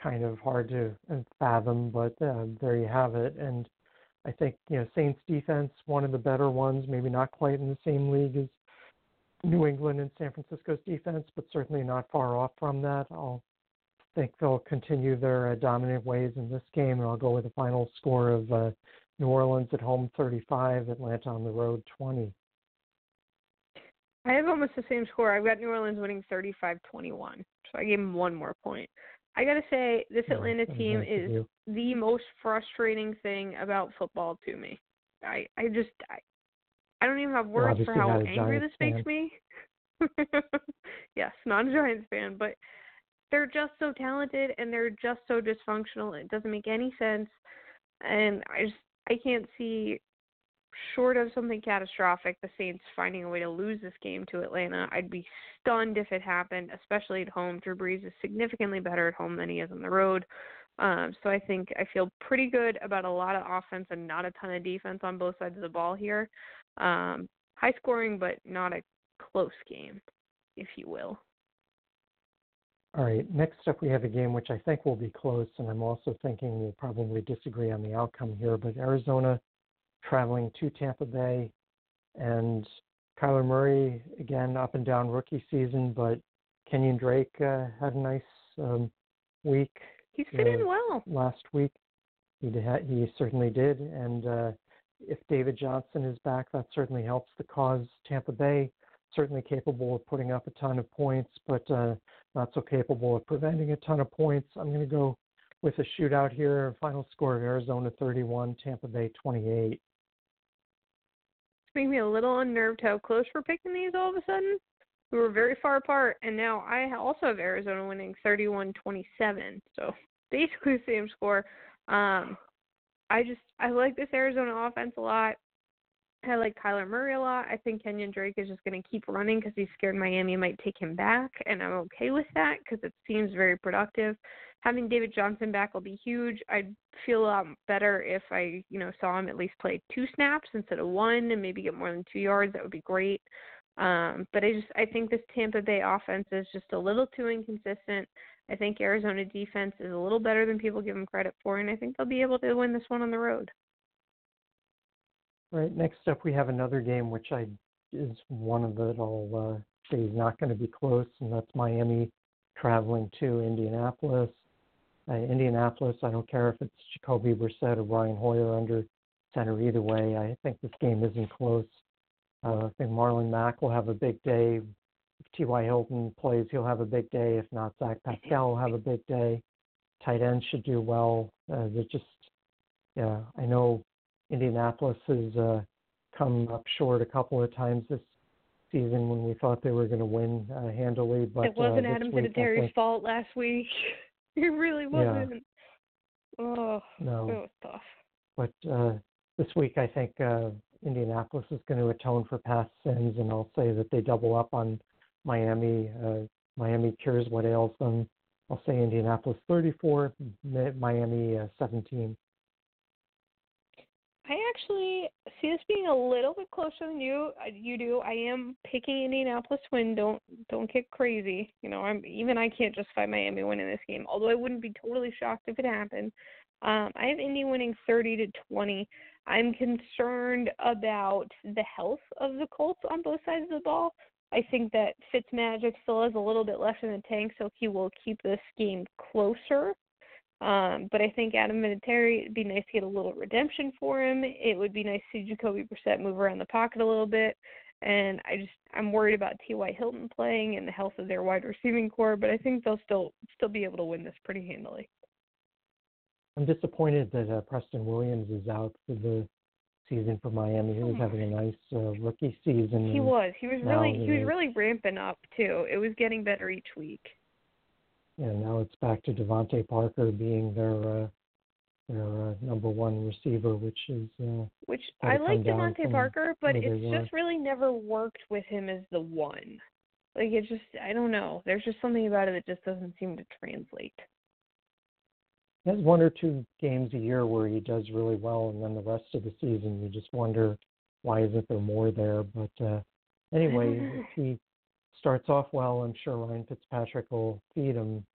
kind of hard to fathom, but uh, there you have it. And I think you know Saints defense, one of the better ones, maybe not quite in the same league as New England and San Francisco's defense, but certainly not far off from that. I'll think they'll continue their uh, dominant ways in this game, and I'll go with a final score of uh, New Orleans at home 35, Atlanta on the road 20. I have almost the same score. I've got New Orleans winning 35-21, so I gave them one more point. I gotta say, this Atlanta team nice is the most frustrating thing about football to me. I I just I, I don't even have words for how angry this makes me. yes, not a Giants fan, but they're just so talented and they're just so dysfunctional. It doesn't make any sense, and I just I can't see short of something catastrophic, the Saints finding a way to lose this game to Atlanta. I'd be stunned if it happened, especially at home. Drew Brees is significantly better at home than he is on the road. Um, so I think I feel pretty good about a lot of offense and not a ton of defense on both sides of the ball here. Um, high scoring, but not a close game, if you will. All right. Next up, we have a game which I think will be close, and I'm also thinking we'll probably disagree on the outcome here. But Arizona traveling to Tampa Bay, and Kyler Murray again up and down rookie season, but Kenyon Drake uh, had a nice um, week. He's fit in uh, well. last week. He did, he certainly did, and uh, if David Johnson is back, that certainly helps the cause. Tampa Bay certainly capable of putting up a ton of points, but uh, not so capable of preventing a ton of points. I'm going to go with a shootout here. Final score of Arizona 31, Tampa Bay 28 making me a little unnerved how close we're picking these all of a sudden. We were very far apart, and now I also have Arizona winning 31-27. So basically the same score. Um, I just I like this Arizona offense a lot. I like Kyler Murray a lot. I think Kenyon Drake is just going to keep running because he's scared Miami might take him back, and I'm okay with that because it seems very productive having David Johnson back will be huge. I'd feel a lot better if I, you know, saw him at least play two snaps instead of one and maybe get more than two yards. That would be great. Um, but I just I think this Tampa Bay offense is just a little too inconsistent. I think Arizona defense is a little better than people give them credit for, and I think they'll be able to win this one on the road. All right. Next up, we have another game which I is one of it. I'll uh, say is not going to be close, and that's Miami traveling to Indianapolis uh, Indianapolis. I don't care if it's Jacoby Brissett or Brian Hoyer under center. Either way, I think this game isn't close. Uh, I think Marlon Mack will have a big day. If T.Y. Hilton plays, he'll have a big day. If not, Zach Pascal will have a big day. Tight ends should do well. Uh, they're just, yeah, I know Indianapolis has uh, come up short a couple of times this season when we thought they were going to win uh, handily. But it wasn't uh, Adam Vinatieri's think, fault last week. it really wasn't. Yeah. Oh, no. it was tough. But uh, this week, I think uh, Indianapolis is going to atone for past sins, and I'll say that they double up on Miami. Uh, Miami cures what ails them. I'll say Indianapolis 34, Miami uh, 17. I actually see this being a little bit closer than you uh, you do. I am picking Indianapolis win. Don't don't get crazy. You know, I'm even I can't justify Miami winning this game. Although I wouldn't be totally shocked if it happened. Um, I have Indy winning 30 to 20. I'm concerned about the health of the Colts on both sides of the ball. I think that Fitzmagic still has a little bit left in the tank, so he will keep this game closer. Um, but I think Adam Vinatieri, it'd be nice to get a little redemption for him. It would be nice to see Jacoby Brissett move around the pocket a little bit. And I just I'm worried about T.Y. Hilton playing and the health of their wide receiving core, but I think they'll still still be able to win this pretty handily. I'm disappointed that uh, Preston Williams is out for the season for Miami. He was having a nice uh, rookie season. He was. He was really he was really ramping up too. It was getting better each week. Yeah, now it's back to DeVante Parker being their uh, their uh, number one receiver, which is uh, Which I like come down DeVante from Parker, but it's were. just really never worked with him as the one. Like it just I don't know. There's just something about it that just doesn't seem to translate. he has one or two games a year where he does really well, and then the rest of the season you just wonder why isn't there more there. But uh, anyway, he starts off well, I'm sure Ryan Fitzpatrick will feed him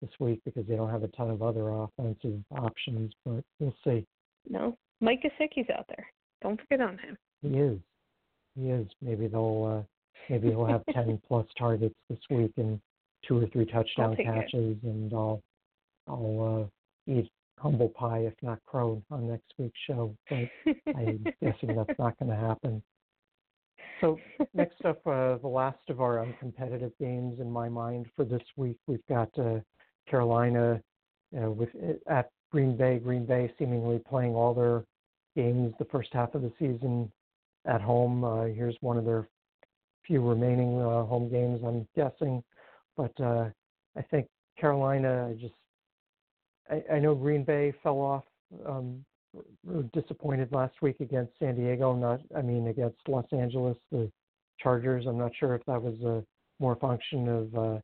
this week because they don't have a ton of other offensive options. But we'll see. No, Mike Gesicki's out there. Don't forget on him. He is. He is. Maybe they'll. Uh, maybe he'll have ten plus targets this week and two or three touchdown take it. catches, and I'll. I'll uh, eat humble pie if not crow on next week's show. But I'm guessing that's not going to happen. So next up, uh, the last of our uncompetitive games in my mind for this week, we've got uh, Carolina uh, with at Green Bay. Green Bay seemingly playing all their games the first half of the season at home. Uh, here's one of their few remaining uh, home games, I'm guessing. But uh, I think Carolina I just I, I know Green Bay fell off. Um, disappointed last week against San Diego. Not, I mean, against Los Angeles, the Chargers. I'm not sure if that was a more function of uh,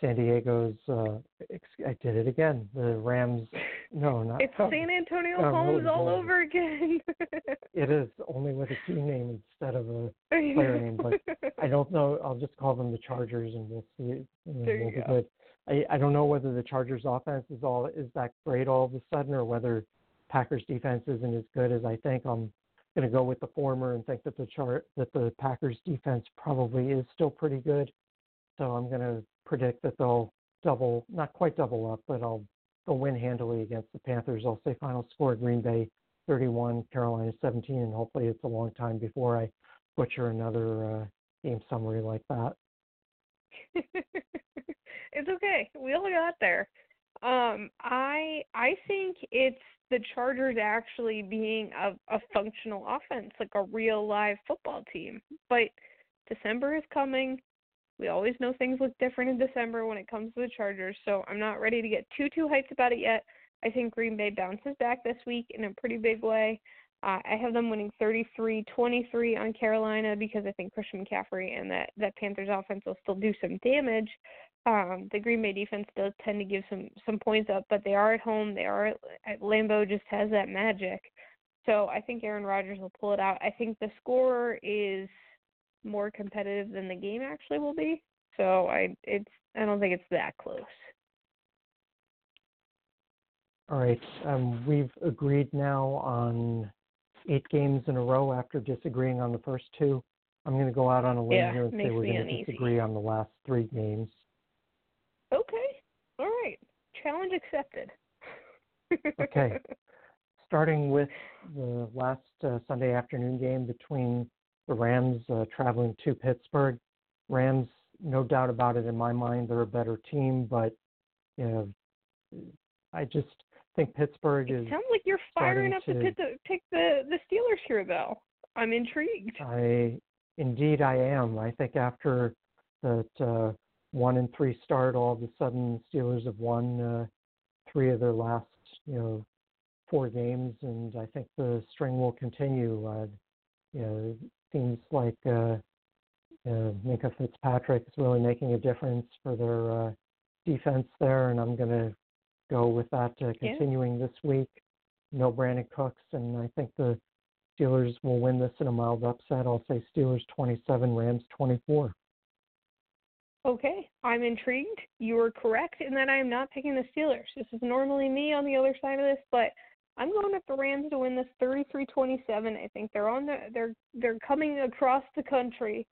San Diego's. Uh, ex- I did it again. The Rams. No, not. It's Santonio Oh, Holmes all over again. It is only with a team name instead of a player name, but I don't know. I'll just call them the Chargers, and we'll see. And There we'll you be go. good. I, I don't know whether the Chargers offense is all is that great all of a sudden, or whether Packers defense isn't as good as I think. I'm going to go with the former and think that the chart that the Packers defense probably is still pretty good. So I'm going to predict that they'll double, not quite double up, but I'll they'll win handily against the Panthers. I'll say final score: Green Bay 31, Carolina 17, and hopefully it's a long time before I butcher another uh, game summary like that. it's okay. We all got there. Um, I I think it's the Chargers actually being a, a functional offense, like a real live football team. But December is coming. We always know things look different in December when it comes to the Chargers, so I'm not ready to get too too hyped about it yet. I think Green Bay bounces back this week in a pretty big way. Uh, I have them winning 33-23 on Carolina because I think Christian McCaffrey and that that Panthers offense will still do some damage. Um, the Green Bay defense does tend to give some some points up, but they are at home. They are at, at Lambeau just has that magic. So I think Aaron Rodgers will pull it out. I think the score is more competitive than the game actually will be. So I it's I don't think it's that close. All right, um, we've agreed now on eight games in a row after disagreeing on the first two. I'm going to go out on a limb Yeah, here and say we're going to disagree on the last three games. Okay. All right. Challenge accepted. Okay. Starting with the last uh, Sunday afternoon game between the Rams uh, traveling to Pittsburgh. Rams, no doubt about it in my mind, they're a better team, but you know, I just think Pittsburgh it is. sounds like you're firing up to, to pick the, pick the the Steelers here, though. I'm intrigued. I indeed I am. I think after that uh, one and three start, all of a sudden Steelers have won uh, three of their last you know four games, and I think the string will continue. Uh, you know, it seems like uh, uh, Minkah Fitzpatrick is really making a difference for their uh, defense there, and I'm going to go with that uh, continuing yeah. this week. No Brandin Cooks, and I think the Steelers will win this in a mild upset. I'll say Steelers 27, Rams 24. Okay, I'm intrigued. You are correct in that I am not picking the Steelers. This is normally me on the other side of this, but I'm going with the Rams to win this 33-27. I think they're on the they're they're coming across the country,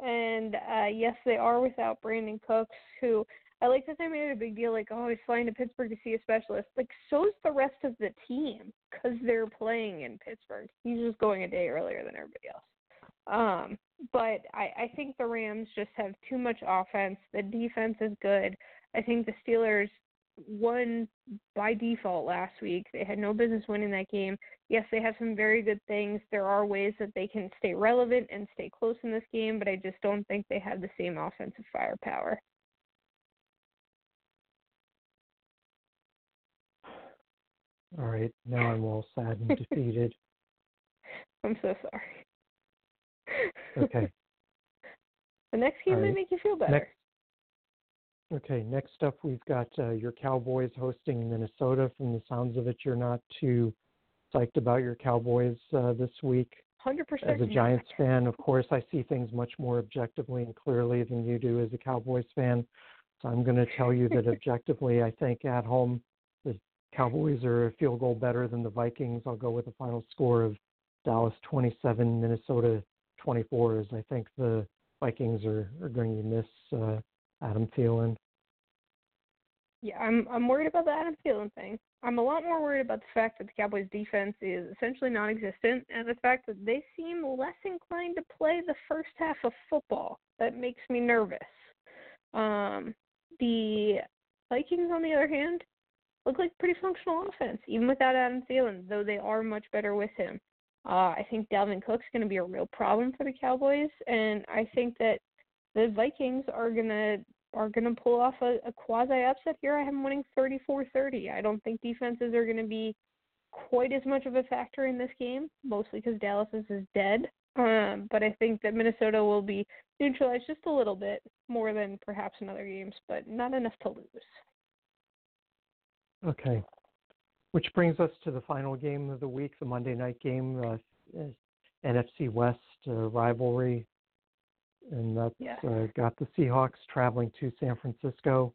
and uh, yes, they are without Brandin Cooks, who I like that they made it a big deal, like, oh, he's flying to Pittsburgh to see a specialist. Like, so's the rest of the team because they're playing in Pittsburgh. He's just going a day earlier than everybody else. Um, but I, I think the Rams just have too much offense. The defense is good. I think the Steelers won by default last week. They had no business winning that game. Yes, they have some very good things. There are ways that they can stay relevant and stay close in this game, but I just don't think they have the same offensive firepower. All right, now I'm all sad and defeated. I'm so sorry. Okay. the next game right. may make you feel better. Next, okay, next up we've got uh, your Cowboys hosting Minnesota. From the sounds of it, you're not too psyched about your Cowboys uh, this week. 100%. As a Giants fan, of course, I see things much more objectively and clearly than you do as a Cowboys fan. So I'm going to tell you that objectively, I think at home the Cowboys are a field goal better than the Vikings. I'll go with a final score of Dallas 27, Minnesota 24, as I think the Vikings are, are going to miss uh, Adam Thielen. Yeah, I'm I'm worried about the Adam Thielen thing. I'm a lot more worried about the fact that the Cowboys defense is essentially non-existent, and the fact that they seem less inclined to play the first half of football. That makes me nervous. Um, the Vikings, on the other hand, look like pretty functional offense, even without Adam Thielen, though they are much better with him. Uh, I think Dalvin Cook's going to be a real problem for the Cowboys, and I think that the Vikings are gonna are gonna pull off a, a quasi upset here. I have them winning 34-30. I don't think defenses are going to be quite as much of a factor in this game, mostly because Dallas is, is dead. Um, but I think that Minnesota will be neutralized just a little bit more than perhaps in other games, but not enough to lose. Okay. Which brings us to the final game of the week, the Monday night game, uh, NFC West uh, rivalry. And that's yeah. uh, got the Seahawks traveling to San Francisco.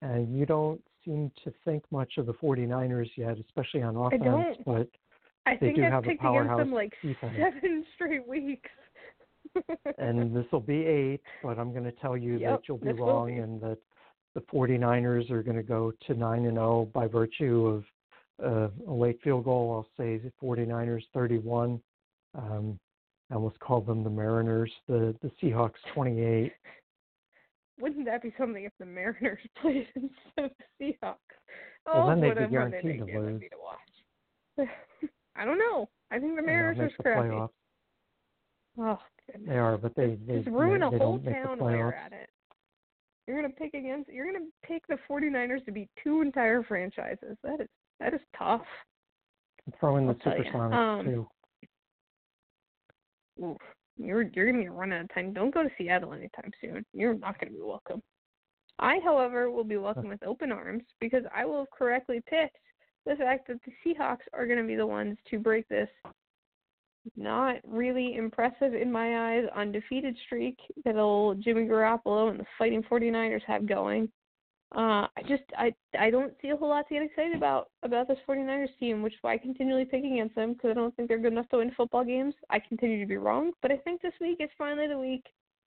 And you don't seem to think much of the 49ers yet, especially on offense. I don't. But I they think do I've have picked a against them like defense. seven straight weeks. and this will be eight, but I'm going to tell you yep, that you'll be wrong be. and that the 49ers are going to go to 9 and 0 by virtue of uh, a late field goal. I'll say 49ers 31. Um, I almost called them the Mariners. The the Seahawks 28. Wouldn't that be something if the Mariners played instead of the Seahawks? Well, oh, then they'd be guaranteed Monday to lose. to watch. I don't know. I think the Mariners are scrappy. Playoffs. Oh, goodness. They are, but they they, Just ruin they, a they whole don't make the town while you're at it. You're gonna pick against. You're gonna pick the 49ers to beat two entire franchises. That is that is tough. Throw in the I'll tell ya. Supersonics Um, too. Oof. You're you're gonna be running out of time. Don't go to Seattle anytime soon. You're not gonna be welcome. I, however, will be welcome with open arms because I will have correctly picked the fact that the Seahawks are going to be the ones to break this not really impressive in my eyes undefeated streak that old Jimmy Garoppolo and the Fighting 49ers have going. Uh, I just I I don't see a whole lot to get excited about about this 49ers team, which is why I continually pick against them because I don't think they're good enough to win football games. I continue to be wrong, but I think this week is finally the week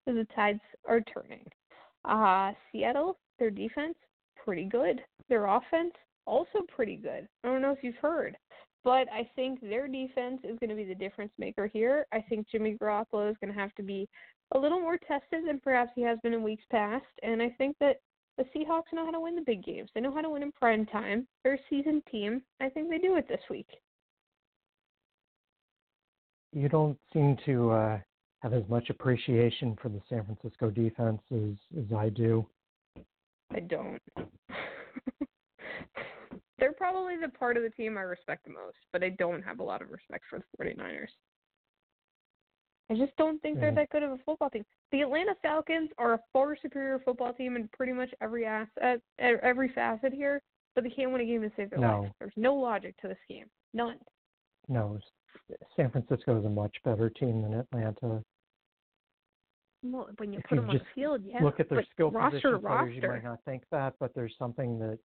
that the tides are turning. Uh, Seattle, their defense, pretty good. Their offense, also pretty good. I don't know if you've heard, but I think their defense is going to be the difference maker here. I think Jimmy Garoppolo is going to have to be a little more tested than perhaps he has been in weeks past, and I think that The Seahawks know how to win the big games. They know how to win in prime time. They're a seasoned team. I think they do it this week. You don't seem to uh, have as much appreciation for the San Francisco defense as, as I do. I don't. They're probably the part of the team I respect the most, but I don't have a lot of respect for the 49ers. I just don't think they're that good of a football team. The Atlanta Falcons are a far superior football team in pretty much every asset, every facet here, but they can't win a game to save their No. life. There's no logic to this game. None. No, San Francisco is a much better team than Atlanta. Well, when you If put you them on the field, yeah. Look at their but skill roster position to players, you might not think that, but there's something that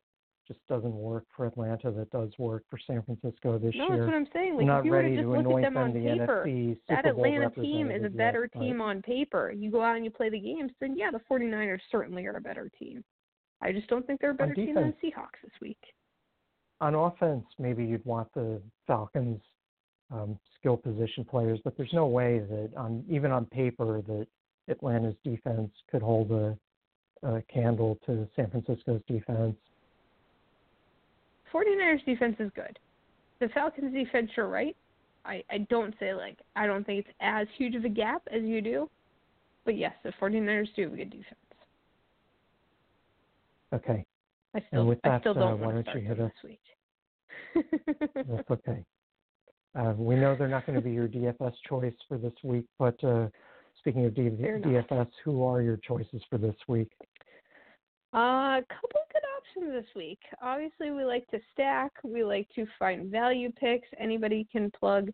just doesn't work for Atlanta that does work for San Francisco this no, year. No, that's what I'm saying. I'm Like not if you were ready to just to look at anoint them them on the paper, NFC that Atlanta team is a better yet, team on paper. You go out and you play the games, then yeah, the 49ers certainly are a better team. I just don't think they're a better team than the Seahawks this week. on offense, maybe you'd want the Falcons' um, skill position players, but there's no way that on even on paper that Atlanta's defense could hold a, a candle to San Francisco's defense. 49ers defense is good. The Falcons defense, you're right. I, I don't say like I don't think it's as huge of a gap as you do. But yes, the 49ers do have a good defense. Okay, I still with I that, still uh, don't why want to don't you hit them us- this week. that's okay. Uh, we know they're not going to be your DFS choice for this week, but uh, speaking of D- DFS, who are your choices for this week? Uh, a couple of good options this week. Obviously, we like to stack. We like to find value picks. Anybody can plug,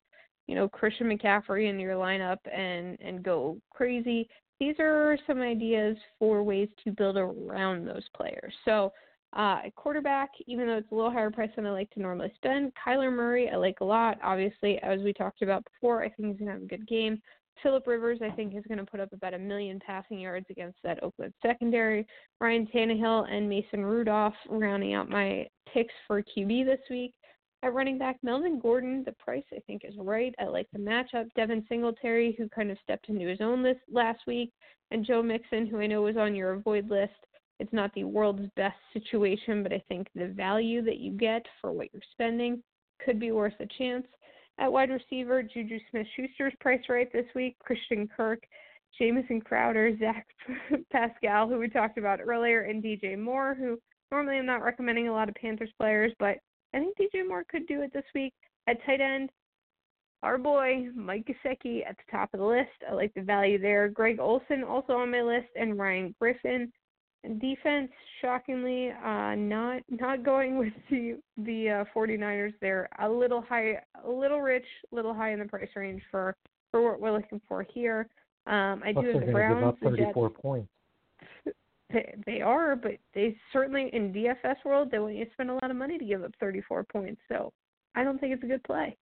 you know, Christian McCaffrey in your lineup and and go crazy. These are some ideas for ways to build around those players. So, uh, quarterback, even though it's a little higher price than I like to normally spend, Kyler Murray I like a lot. Obviously, as we talked about before, I think he's gonna have a good game. Philip Rivers, I think, is going to put up about a million passing yards against that Oakland secondary. Ryan Tannehill and Mason Rudolph rounding out my picks for QB this week. At running back, Melvin Gordon, the price I think is right. I like the matchup. Devin Singletary, who kind of stepped into his own list last week, and Joe Mixon, who I know was on your avoid list. It's not the world's best situation, but I think the value that you get for what you're spending could be worth a chance. At wide receiver, Juju Smith Schuster's price right this week, Christian Kirk, Jamison Crowder, Zach Pascal, who we talked about earlier, and DJ Moore, who normally I'm not recommending a lot of Panthers players, but I think DJ Moore could do it this week. At tight end, our boy Mike Gesicki at the top of the list. I like the value there. Greg Olsen also on my list, and Ryan Griffin. Defense, shockingly, uh, not not going with the the uh, 49ers. They're a little high, a little rich, a little high in the price range for for what we're looking for here. Um, I Plus, do have the to give Browns, up the Jets. 34 points. They, they are, but they certainly in DFS world they want you to spend a lot of money to give up 34 points. So I don't think it's a good play.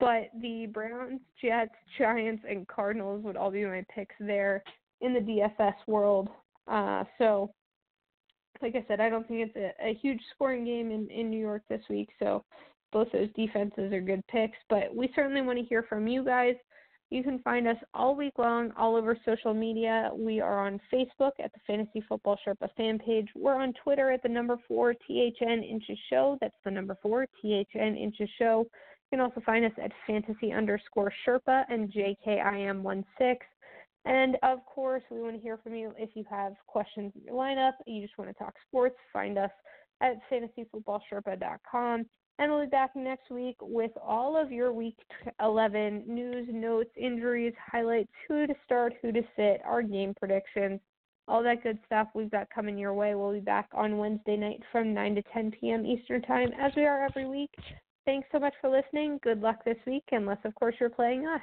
But the Browns, Jets, Giants, and Cardinals would all be my picks there in the DFS world. Uh, so, like I said, I don't think it's a, a huge scoring game in, in New York this week. So both those defenses are good picks. But we certainly want to hear from you guys. You can find us all week long all over social media. We are on Facebook at the Fantasy Football Sherpa fan page. We're on Twitter at the number four THN Inches Show. That's the number four THN Inches Show. You can also find us at fantasy underscore Sherpa and JKIM16. And of course, we want to hear from you if you have questions in your lineup, you just want to talk sports, find us at fantasyfootballsherpa.com. And we'll be back next week with all of your week 11 news, notes, injuries, highlights, who to start, who to sit, our game predictions, all that good stuff we've got coming your way. We'll be back on Wednesday night from 9 to 10 p.m. Eastern Time, as we are every week. Thanks so much for listening. Good luck this week, unless, of course, you're playing us.